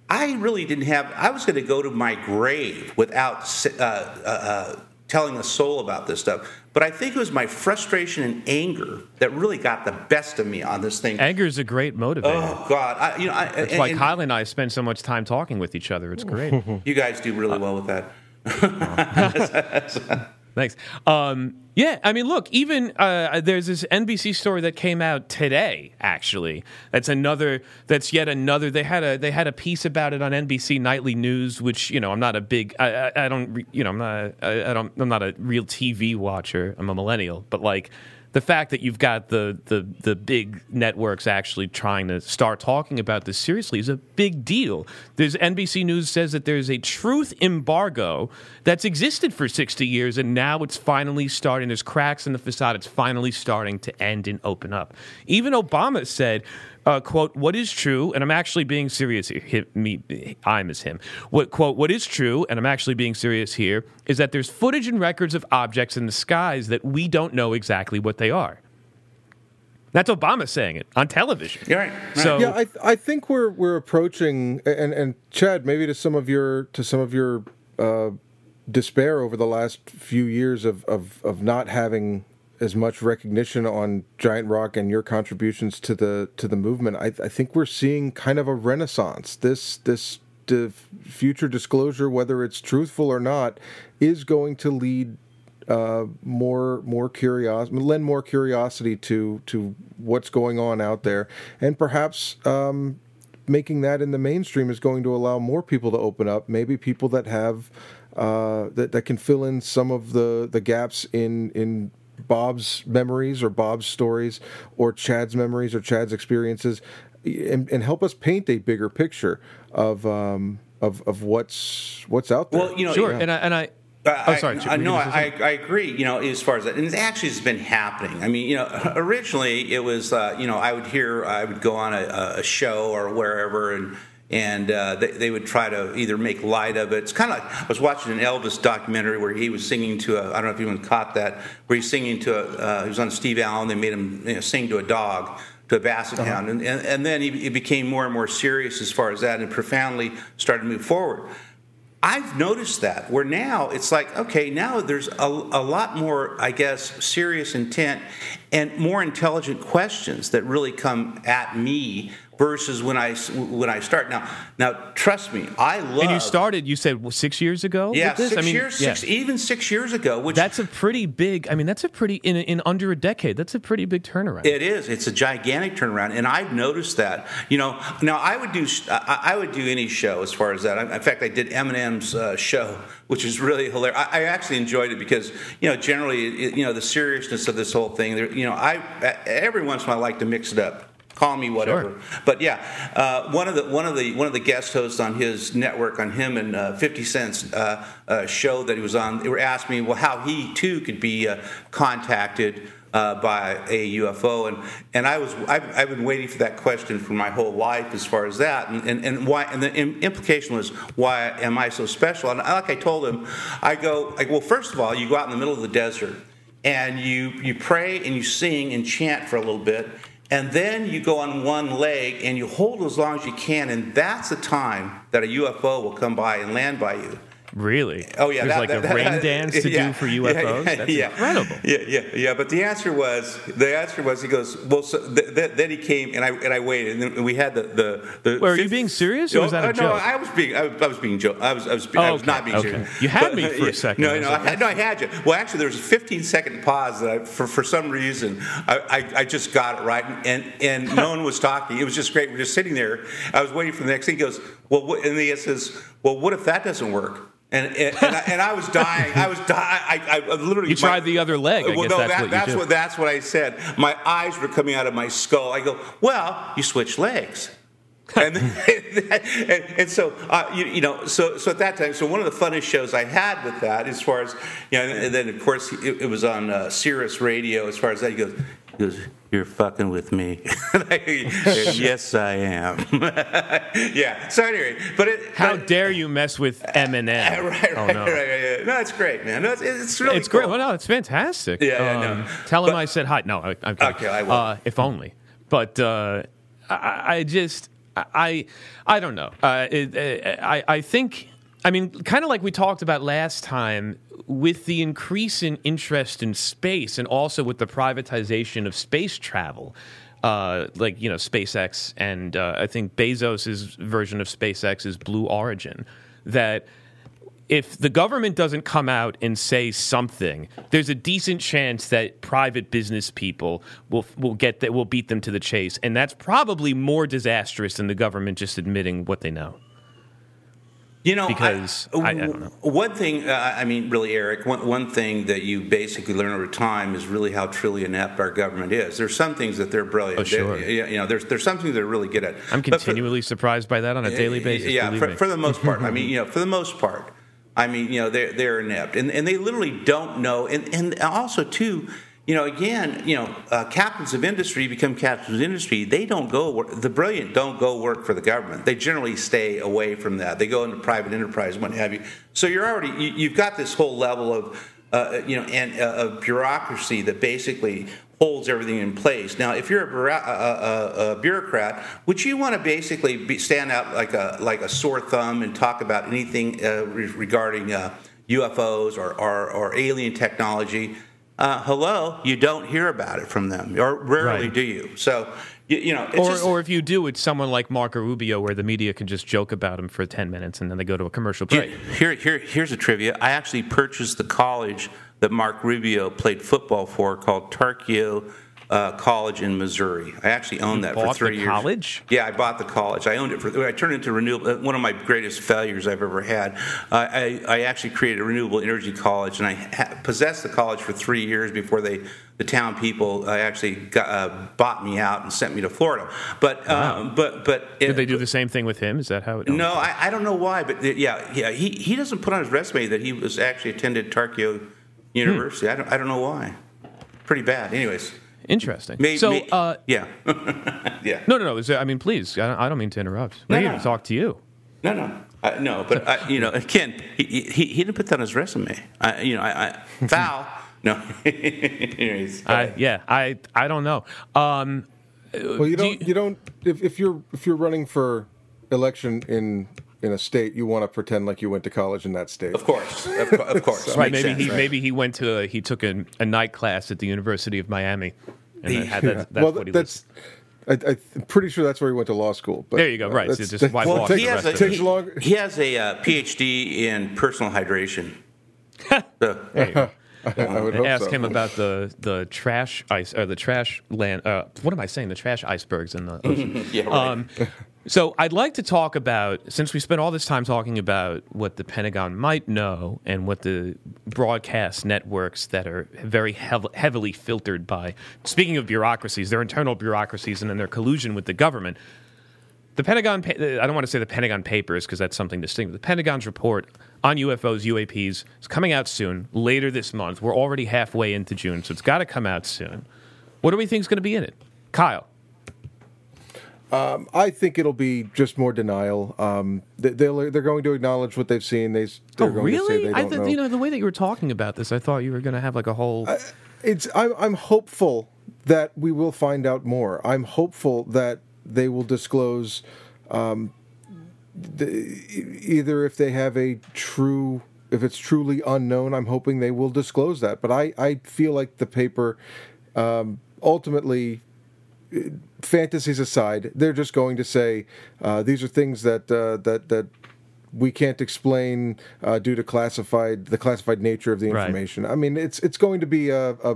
I really didn't have. I was going to go to my grave without uh, uh, uh, telling a soul about this stuff. But I think it was my frustration and anger that really got the best of me on this thing. Anger is a great motivator. Oh God! I, you know, I, That's and- why and Kyle and I spend so much time talking with each other. It's great. *laughs* you guys do really well with that. *laughs* *laughs* Thanks. Um, yeah, I mean, look, even uh, there's this NBC story that came out today. Actually, that's another. That's yet another. They had a they had a piece about it on NBC Nightly News, which you know I'm not a big. I, I, I don't. You know I'm not. I, I don't. I'm not a real TV watcher. I'm a millennial, but like. The fact that you've got the, the, the big networks actually trying to start talking about this seriously is a big deal. There's NBC News says that there's a truth embargo that's existed for 60 years, and now it's finally starting. There's cracks in the facade. It's finally starting to end and open up. Even Obama said, uh, "quote What is true, and I'm actually being serious here. Hi- me, I'm as him. What quote What is true, and I'm actually being serious here, is that there's footage and records of objects in the skies that we don't know exactly what they are." That's Obama saying it on television. You're right. So yeah, I I think we're we're approaching and and Chad maybe to some of your to some of your uh, despair over the last few years of, of, of not having as much recognition on Giant Rock and your contributions to the to the movement, I, I think we're seeing kind of a renaissance. This this future disclosure, whether it's truthful or not, is going to lead uh, more more curiosity, lend more curiosity to to what's going on out there, and perhaps um, making that in the mainstream is going to allow more people to open up. Maybe people that have uh, that that can fill in some of the the gaps in in Bob's memories or Bob's stories or Chad's memories or Chad's experiences and, and help us paint a bigger picture of um, of of what's what's out there. Well, you know, Sure, yeah. and I, and I Uh, oh, sorry. I, Chip, I, were no, I. I agree. You know, as far as that, and it actually has been happening. I mean, you know, *laughs* originally it was, uh, you know, I would hear, I would go on a, a show or wherever, and and uh, they, they would try to either make light of it. It's kind of like I was watching an Elvis documentary where he was singing to a, I don't know if anyone caught that, where he's singing to a, uh, he was on Steve Allen. They made him you know, sing to a dog. To a basset hound, and, and, and then he, he became more and more serious as far as that, and profoundly started to move forward. I've noticed that where now it's like, okay, now there's a, a lot more, I guess, serious intent and more intelligent questions that really come at me versus when I when I start. Now, now trust me, I love. and you started, you said well, six years ago. yeah, with this? six I mean, years, yeah. six, even six years ago, which That's a pretty big. I mean, that's a pretty in in under a decade. That's a pretty big turnaround. It is. It's a gigantic turnaround, and I've noticed that. You know, now I would do I I would do any show as far as that. In fact, I did Eminem's uh, show, which is really hilarious. I, I actually enjoyed it because you know generally it, you know the seriousness of this whole thing. There, you know, I every once in a while I like to mix it up. Call me whatever, but yeah, uh, one of the one of the one of the guest hosts on his network, on him and uh, Fifty Cent's uh, uh, show that he was on, they were asking me, well, how he too could be uh, contacted uh, by a UFO, and and I was I've, I've been waiting for that question for my whole life as far as that, and and, and why and the im- implication was why am I so special? And like I told him, I go like well, first of all, you go out in the middle of the desert and you you pray and you sing and chant for a little bit. And then you go on one leg and you hold as long as you can, and that's the time that a UFO will come by and land by you. Really? Oh yeah, There's that- like that- a rain that- dance to yeah, do for *laughs* UFOs. Yeah, That's yeah. incredible. Yeah, yeah, yeah. But the answer was the answer was he goes well. So th- th- then he came and I and I waited and then we had the the. the Wait, are you being serious or was that a Oh, joke? No, I was being I was, I was being joke. I was I was, Oh, I was okay, not being okay. serious. You had But, me *laughs* for a second. No, no, I had, no, I had you. Well, actually, there was a 15 second pause that I, for for some reason I, I, I just got it right and and no one was talking. It was just great. We're just sitting there. I was waiting for the next thing. He goes well, what, and he says, well, what if that doesn't work? And and, and, I, and I was dying. I was dying. I, I literally. You tried the other leg. I well, guess no, that's that, what that's what that's what I said. My eyes were coming out of my skull. I go, well, you switch legs. *laughs* and, and, and so uh, you, you know so so at that time so one of the funnest shows I had with that as far as you know and then of course it, it was on uh, Sirius Radio as far as that he goes he goes you're fucking with me *laughs* yes I am *laughs* yeah so anyway but it How but, dare you mess with *laughs* Eminem? right right oh, right, no. right, right, no it's great man no, it's, it's really it's cool. great. Well, no, it's fantastic. Yeah, yeah, no. Um, Tell him But- I said hi. No, I, I'm kidding. Okay, I will. Uh, if only. But uh, I, I just, I, I don't know. Uh, it, I, I think, I mean, kind of like we talked about last time, with the increase in interest in space, and also with the privatization of space travel. Uh, like you know, SpaceX, and uh, I think Bezos' version of SpaceX is Blue Origin. That if the government doesn't come out and say something, there's a decent chance that private business people will will get that will beat them to the chase, and that's probably more disastrous than the government just admitting what they know. You know, Because I- I don't know. One thing, uh, I mean, really, Eric. One, one thing that you basically learn over time is really how truly inept our government is. There's some things that they're brilliant. Oh, sure. They- you know, there's there's some things they're really good at. I'm But for- continually surprised by that on a daily basis. yeah, for, for the most part. I *laughs* mean, you know, for the most part. I mean, you know, they're they're inept, and and they literally don't know, and and also too. You know, again, you know, uh, captains of industry become captains of industry. They don't go. Work, the brilliant don't go work for the government. They generally stay away from that. They go into private enterprise, what have you. So you're already you, you've got this whole level of uh, you know, and uh, of bureaucracy that basically holds everything in place. Now, if you're a, a, a, a bureaucrat, would you want to basically be, stand out like a like a sore thumb and talk about anything uh, re- regarding uh, UFOs or, or, or alien technology? Uh, hello, you don't hear about it from them, or rarely Right. do you. So, you, you know, it's Or, just, or if you do, it's someone like Marco Rubio, where the media can just joke about him for 10 minutes and then they go to a commercial break. Here, here, here's a trivia. I actually purchased the college that Mark Rubio played football for, called Tarkio uh, College in Missouri. I actually owned that for bought the three years. college? Yeah, I bought the college. I owned it for. I turned it into renewable. uh, One of my greatest failures I've ever had. Uh, I, I actually created a renewable energy college, and I ha- possessed the college for three years before they, the town people, uh, actually got, uh, bought me out and sent me to Florida. But, uh, but, but Did they do the same thing with him? Is that how it no, I, I don't know why, but the- yeah, yeah, he, he doesn't put on his resume that he was actually attended Tarkio University. I don't I don't know why. Pretty bad. Anyways, Interesting. May- so, may- uh, yeah, *laughs* yeah. no, no, no. is there- I mean, please, I don't, I don't mean to interrupt. No, We're here no. to talk to you. No, no, uh, no. But I, you know, Ken, he, he, he didn't put that on his resume. I, you know, I, I *laughs* foul. No. *laughs* Anyways, I, yeah, I, I don't know. Um, Well, you don't. You, don't. If, if you're if you're running for election in in a state, you want to pretend like you went to college in that state. of course, of, of course, *laughs* right? Maybe sense, he, right? maybe he went to, a, he took a, a night class at the University of Miami, and The- had that, *laughs* that's well, what he that's. I, I'm pretty sure that's where he went to law school. But There you go, uh, right, so just that's- Well, he has, a, of it. Takes longer. he, he has a uh, PhD in personal hydration. *laughs* So, There. I would Ask so. him about the, the trash ice or the trash land. Uh, what am I saying? The trash icebergs in the ocean. yeah, right. Um, so I'd like to talk about since we spent all this time talking about what the Pentagon might know and what the broadcast networks that are very hev- heavily filtered by. Speaking of bureaucracies, their internal bureaucracies and then their collusion with the government. The Pentagon I don't want to say the Pentagon Papers because that's something distinct. The Pentagon's report on UFOs, UAPs is coming out soon, later this month. We're already halfway into June, so it's got to come out soon. What do we think is going to be in it? Kyle. I think it'll be just more denial. Um, they, they'll, they're going to acknowledge what they've seen. They, they're Oh, going to say really? they don't th- know. you know the way that you were talking about this, I thought you were going to have like a whole. it's I'm, I'm hopeful that we will find out more. I'm hopeful that they will disclose um, the, either if they have a true if it's truly unknown. I'm hoping they will disclose that. But I I feel like the paper um, ultimately. Fantasies aside, they're just going to say uh, these are things that uh, that that we can't explain uh, due to classified the classified nature of the Right. information. I mean, it's it's going to be a a,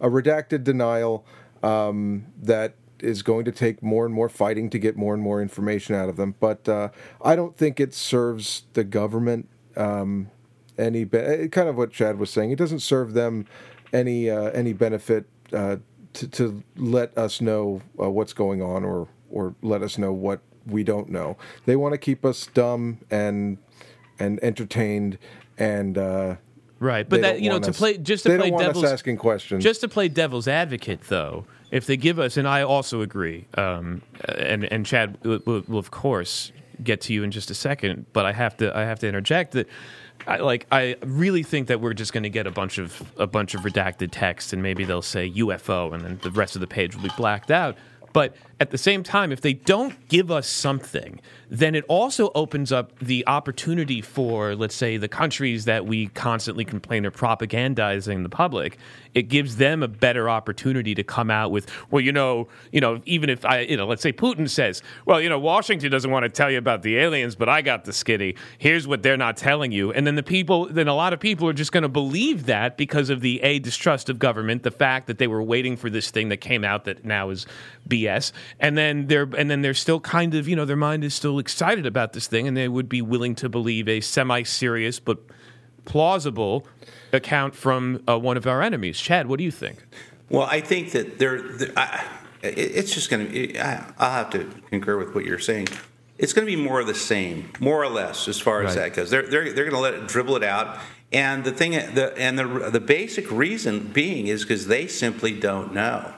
a redacted denial um, that is going to take more and more fighting to get more and more information out of them. But uh, I don't think it serves the government um, any be- eh, kind of what Chad was saying. It doesn't serve them any uh, any benefit uh, to, to let us know uh, what's going on or or let us know what we don't know. They want to keep us dumb and and entertained and uh, Right, but that you know to us- play just to they play don't want devil's us asking questions. just to play devil's advocate though. If they give us, and I also agree, um, and and Chad will, will, will of course get to you in just a second, but I have to I have to interject that. I, like I really think that we're just going to get a bunch of a bunch of redacted text, and maybe they'll say UFO, and then the rest of the page will be blacked out. But at the same time, if they don't give us something, then it also opens up the opportunity for, let's say, the countries that we constantly complain are propagandizing the public. It gives them a better opportunity to come out with, well, you know, you know, even if I, you know, let's say Putin says, well, you know, Washington doesn't want to tell you about the aliens, but I got the skitty. Here's what they're not telling you, and then the people, then a lot of people are just going to believe that because of the a distrust of government, the fact that they were waiting for this thing that came out that now is BS, and then they're and then they're still kind of, you know, their mind is still excited about this thing, and they would be willing to believe a semi-serious but plausible account from uh, one of our enemies. Chad, what do you think? Well, I think that they're. they're I, it, it's just going to. I'll have to concur with what you're saying. It's going to be more of the same, more or less, as far as Right. that goes. They're they're, they're going to let it dribble it out, and the thing, the and the the basic reason being is because they simply don't know.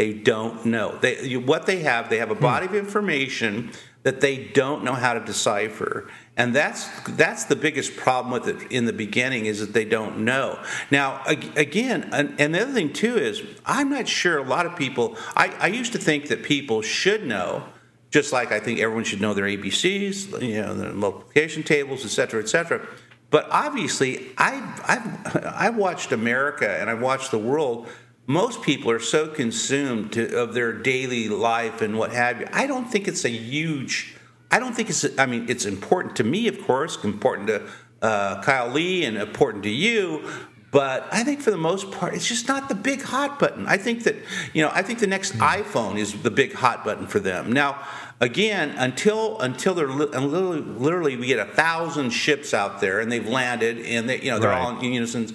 They don't know. They what they have. They have a body of information that they don't know how to decipher. And that's that's the biggest problem with it in the beginning is that they don't know. Now, again, and, the other thing too is I'm not sure a lot of people. I, I used to think that people should know, just like I think everyone should know their ABCs, you know, their multiplication tables, et cetera, et cetera. But obviously, I've, *laughs* I've, I've watched America and I've watched the world. Most people are so consumed to, of their daily life and what have you. I don't think it's a huge. I don't think it's. I mean, it's important to me, of course, important to uh, Kyle Lee, and important to you. But I think for the most part, it's just not the big hot button. I think that you know, I think the next iPhone is the big hot button for them. Now, again, until until they're li- literally, literally we get a thousand ships out there and they've landed and they you know they're all in unison.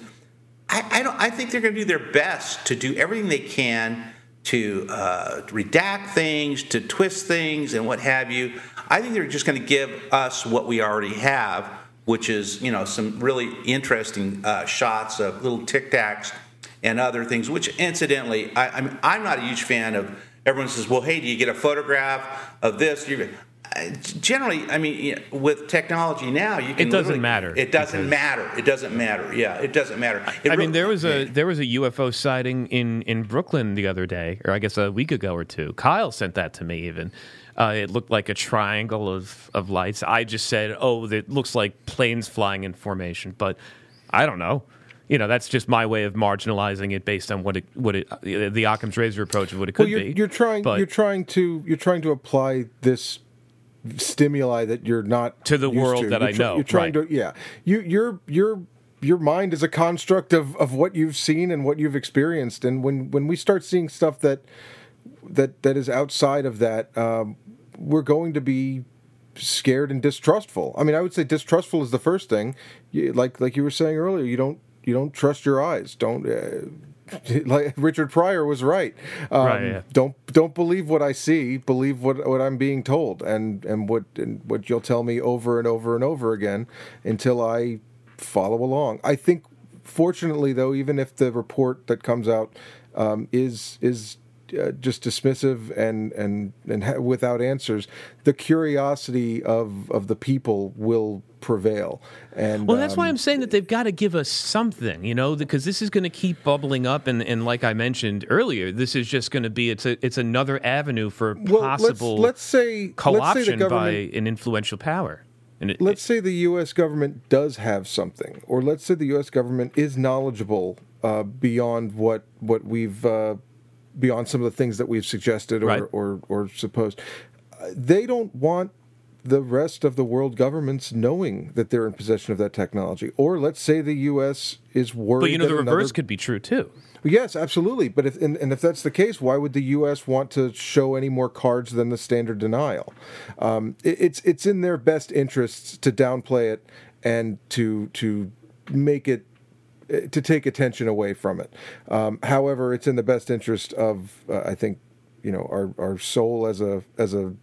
I, I don't. I think they're going to do their best to do everything they can to uh, redact things, to twist things, and what have you. I think they're just going to give us what we already have, which is you know some really interesting uh, shots of little tic tacs and other things. Which, incidentally, I, I'm I'm not a huge fan of. Everyone says, "Well, hey, do you get a photograph of this?" You, uh, generally, I mean, you know, with technology now, you can. It doesn't matter, It doesn't because- matter. It doesn't matter. Yeah, it doesn't matter. It I re- mean, there was a there was a UFO sighting in in Brooklyn the other day, or I guess a week ago or two. Kyle sent that to me. Even uh, it looked like a triangle of of lights. I just said, "Oh, it looks like planes flying in formation," but I don't know. You know, that's just my way of marginalizing it based on what it what it the Occam's razor approach of what it could well, you're, be. you're trying. but- You're trying to. You're trying to apply this stimuli that you're not To the world to. that You're I tr- know, You're trying right. to. Yeah. You. Your. Your. Your mind is a construct of, of what you've seen and what you've experienced, and when, when we start seeing stuff that that that is outside of that, um, we're going to be scared and distrustful. I mean, I would say distrustful is the first thing. You, like like you were saying earlier, you don't you don't trust your eyes. Don't. Uh, *laughs* like Richard Pryor was right. Um, Right, yeah. Don't don't believe what I see. Believe what what I'm being told, and and what and what you'll tell me over and over and over again until I follow along. I think, fortunately, though, even if the report that comes out um, is is uh, just dismissive and and and ha- without answers, the curiosity of of the people will prevail. And Well, that's why um, I'm saying that they've got to give us something, you know, because this is going to keep bubbling up, and, and like I mentioned earlier, this is just going to be it's a it's another avenue for Well, let's- possible let's say- let's say co-option by an influential power. And it, let's say the U.S. government does have something, or let's say the U.S. government is knowledgeable uh, beyond what what we've uh, beyond some of the things that we've suggested or Right. or, or supposed. They don't want the rest of the world governments knowing that they're in possession of that technology. Or let's say the U.S. is worried. but you know, the reverse another- could be true too. Yes, absolutely. But if and, and if that's the case, why would the U.S. want to show any more cards than the standard denial? Um, it, it's it's in their best interests to downplay it and to to make it to take attention away from it. Um, however, it's in the best interest of uh, I think you know our our soul as a as a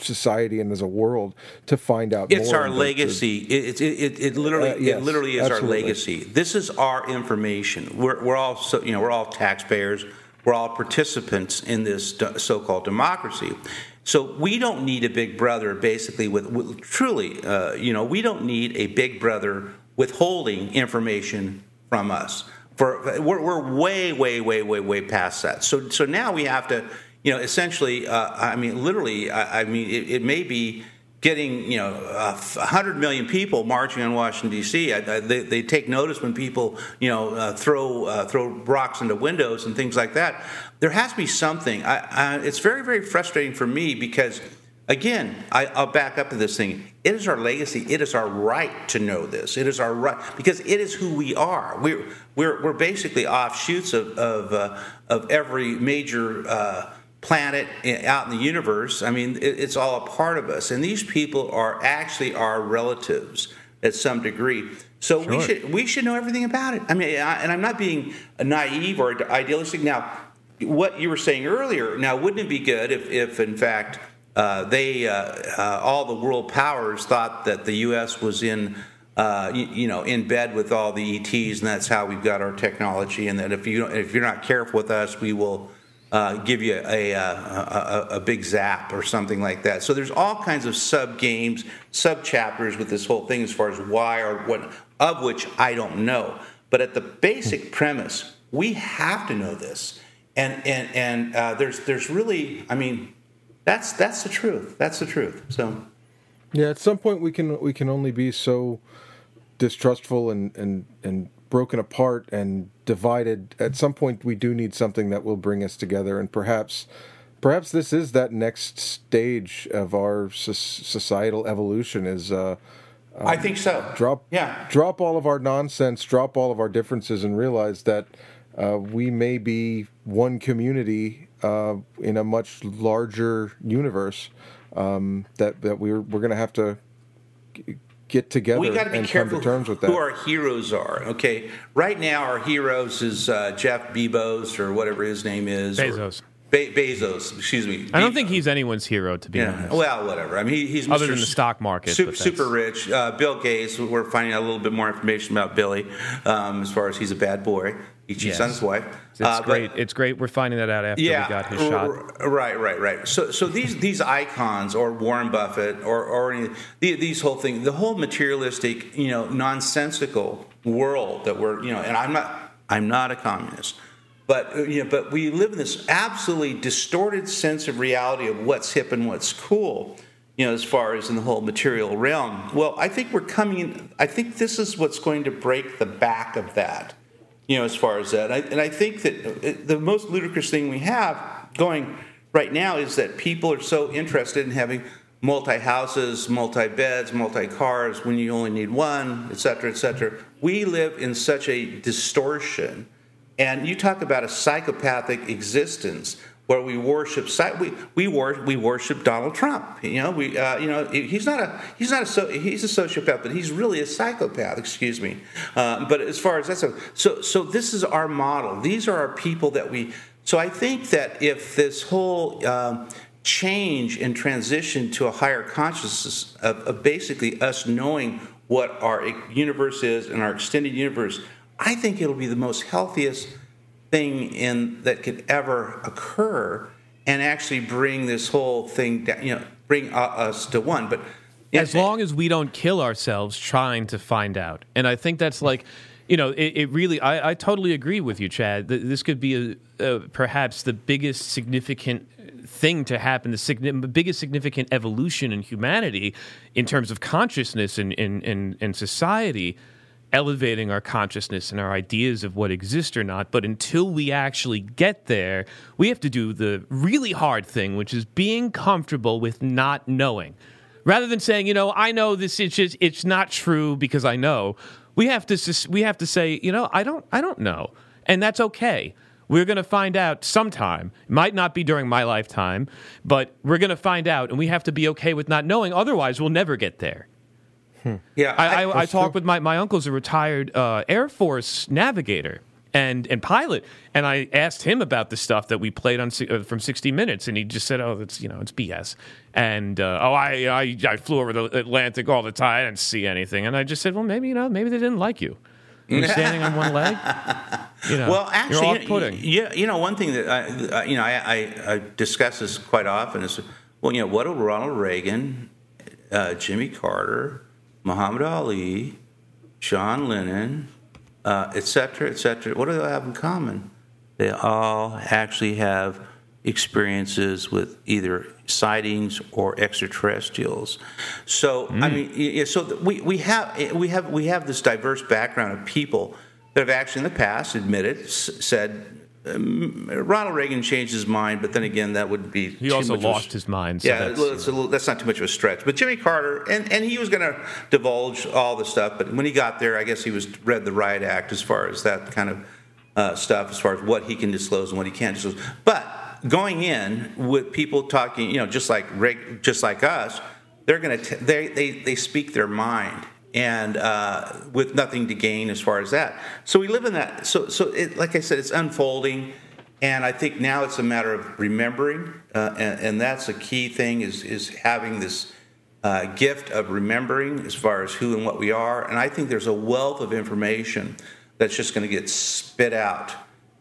society and as a world to find out It's more our legacy. It, it, it, it literally, Uh, yes, it literally is absolutely. our legacy. This is our information. We're, we're all, so, you know, we're all taxpayers. We're all participants in this so-called democracy. So we don't need a big brother, basically. With, with truly, uh, you know, we don't need a big brother withholding information from us. For we're, we're way, way, way, way, way past that. So, so now we have to, you know, essentially. Uh, I mean, literally. I, I mean, it, it may be getting you know a hundred million people marching on Washington D.C. I, I, they, they take notice when people you know uh, throw uh, throw rocks into windows and things like that. There has to be something. I, it's very very frustrating for me because again I, I'll back up to this thing. It is our legacy. It is our right to know this. It is our right because it is who we are. We're we're, we're basically offshoots of of, uh, of every major. Uh, planet out in the universe. I mean, it, it's all a part of us, and these people are actually our relatives at some degree. So we should we should know everything about it. I mean, I, and I'm not being naive or idealistic. Now, what you were saying earlier. Now, wouldn't it be good if, if in fact, uh, they uh, uh, all the world powers thought that the U.S. was in. Uh, you, you know, in bed with all the ETs, and that's how we've got our technology. And that if you if you're not careful with us, we will give you a, a, a, a big zap or something like that. So there's all kinds of sub games, sub chapters with this whole thing as far as why or what, of which I don't know. But at the basic premise, we have to know this, and and and uh, there's there's really, I mean, that's that's the truth. That's the truth. So. Yeah, at some point we can we can only be so distrustful and and and broken apart and divided. At some point, we do need something that will bring us together, and perhaps, perhaps this is that next stage of our societal evolution. Is uh, um, I think so. Drop, yeah, drop all of our nonsense, drop all of our differences, and realize that uh, we may be one community uh, in a much larger universe. Um, that that we're we're going to have to get together we got to be careful to who our heroes are. Okay, right now our heroes is uh, Jeff Bezos or whatever his name is. Bezos. Be- Bezos, excuse me. I don't think he's anyone's hero, to be yeah. honest. Well, whatever. I mean, he, he's other Mr. than the stock market, super, super rich. Uh, Bill Gates. We're finding out a little bit more information about Billy, um, as far as he's a bad boy. Cheats yes. wife. It's uh, great. But, it's great. We're finding that out after yeah, we got his shot. Right, right, right. So, so these these icons, or Warren Buffett, or or any, these whole thing, the whole materialistic, you know, nonsensical world that we're, you know, and I'm not, I'm not a communist. But uh, you know, but we live in this absolutely distorted sense of reality of what's hip and what's cool. You know, as far as in the whole material realm. Well, I think we're coming. I think this is what's going to break the back of that. You know, as far as that, I, and I think that uh, the most ludicrous thing we have going right now is that people are so interested in having multi houses, multi beds, multi cars when you only need one, et cetera, et cetera. We live in such a distortion. And you talk about a psychopathic existence where we worship we we, wor- we worship Donald Trump. You know, we uh, you know he's not a he's not a he's a sociopath, but he's really a psychopath. Excuse me. Uh, but as far as that's so so this is our model. These are our people that we. So I think that if this whole um, change and transition to a higher consciousness of, of basically us knowing what our universe is and our extended universe I think it'll be the most healthiest thing in that could ever occur, and actually bring this whole thing down. You know, bring us to one. But as long as we don't kill ourselves trying to find out, and I think that's like. You know, it, it really. I, I, totally agree with you, Chad. This could be a, a, perhaps the biggest significant thing to happen, the biggest significant evolution in humanity in terms of consciousness and in, in society elevating our consciousness and our ideas of what exists or not. But until we actually get there, we have to do the really hard thing, which is being comfortable with not knowing. Rather than saying, you know, I know this is just, it's not true because I know. We have to we have to say, you know, I don't I don't know. And that's okay. We're going to find out sometime. It might not be during my lifetime, but we're going to find out and we have to be okay with not knowing otherwise we'll never get there. Hmm. Yeah, I, I, I talked with my, my uncle's a retired uh, Air Force navigator and and pilot, and I asked him about the stuff that we played on uh, from 60 Minutes, and he just said, "Oh, it's you know it's BS." And uh, oh, I, I I flew over the Atlantic all the time, I didn't see anything, and I just said, "Well, maybe you know, maybe they didn't like you." You're standing on one leg. You know, well, actually, you know, you know, one thing that I, you know, I, I, I discuss this quite often is, well, you know, what do Ronald Reagan, uh, Jimmy Carter, Muhammad Ali, John Lennon, uh, et cetera, et cetera, what do they all have in common? They all actually have experiences with either sightings or extraterrestrials. So mm. I mean, yeah, so we, we have we have we have this diverse background of people that have actually in the past admitted said um, Ronald Reagan changed his mind, but then again, that would be he also lost his mind. So yeah, that's, little, that's, not too much of a stretch. But Jimmy Carter, and, and he was going to divulge all the stuff, but when he got there, I guess he was read the riot act as far as that kind of uh, stuff, as far as what he can disclose and what he can't disclose. But going in with people talking, you know, just like just like us, they're going to they, they they speak their mind and uh, with nothing to gain as far as that. So we live in that. So, so it, like I said, it's unfolding, and I think now it's a matter of remembering, uh, and, and, that's a key thing is is having this uh, gift of remembering as far as who and what we are. And I think there's a wealth of information that's just going to get spit out.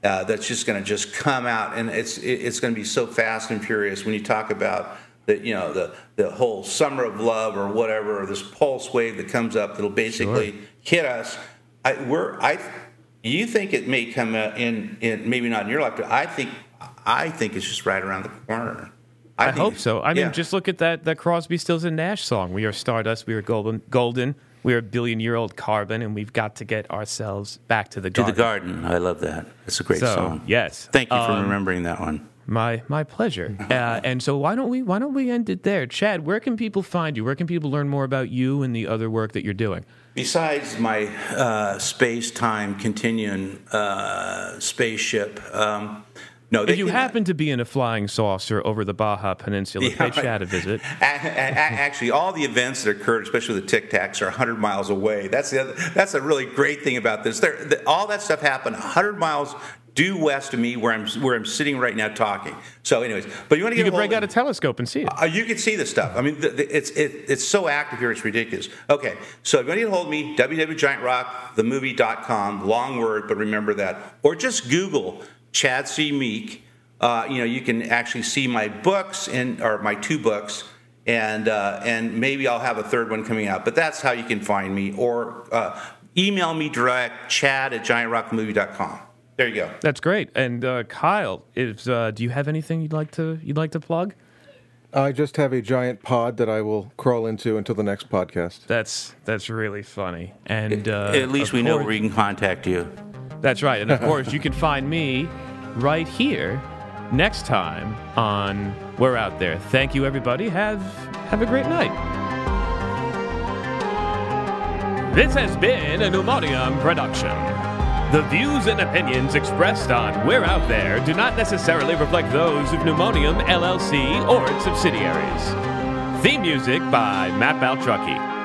uh, that's just going to just come out, and it's it, it's going to be so fast and furious when you talk about the you know the the whole summer of love or whatever, or this pulse wave that comes up that'll basically Sure. hit us. I, we're I. You think it may come uh, in, in maybe not in your lifetime. I think I think it's just right around the corner. I, think hope so. I mean, yeah. just look at that that Crosby, Stills and Nash song. We are stardust. We are golden. Golden. We are a billion year old carbon, and we've got to get ourselves back to the garden. to the garden. I love that. It's a great So, song. Yes. Thank you for Um, remembering that one. My my pleasure. Uh, and so why don't we why don't we end it there, Chad? Where can people find you? Where can people learn more about you and the other work that you're doing? Besides my uh, space time continuum uh, spaceship, um, no, If you can- happen to be in a flying saucer over the Baja Peninsula, Yeah, pay. Chad a visit. *laughs* Actually, all the events that occurred, especially the Tic Tacs, are 100 miles away. That's the other, that's a really great thing about this. There, the, all that stuff happened 100 miles due west of me, where I'm where I'm sitting right now talking. So, anyways, but you want to get You can a break out a telescope and see it. Uh, you can see this stuff. I mean, the, the, it's it, it's so active here, it's ridiculous. Okay, so if you want to get a hold of me, www.giantrockthemovie.com, long word, but remember that. Or just Google Chad C. Meek. Uh, you know, you can actually see my books and or my two books, and uh, and maybe I'll have a third one coming out. But that's how you can find me. Or uh, email me direct, chad at giantrockthemovie.com. There you go. That's great. And uh, Kyle, is uh, do you have anything you'd like to you'd like to plug? I just have a giant pod that I will crawl into until the next podcast. That's that's really funny. And uh, At least of we know where we can contact you. That's right. And of course, you can find me right here next time on We're Out There. Thank you, everybody. Have have a great night. This has been a Pneumonium production. The views and opinions expressed on We're Out There do not necessarily reflect those of Pneumonium LLC or its subsidiaries. Theme music by Matt Baltrucky.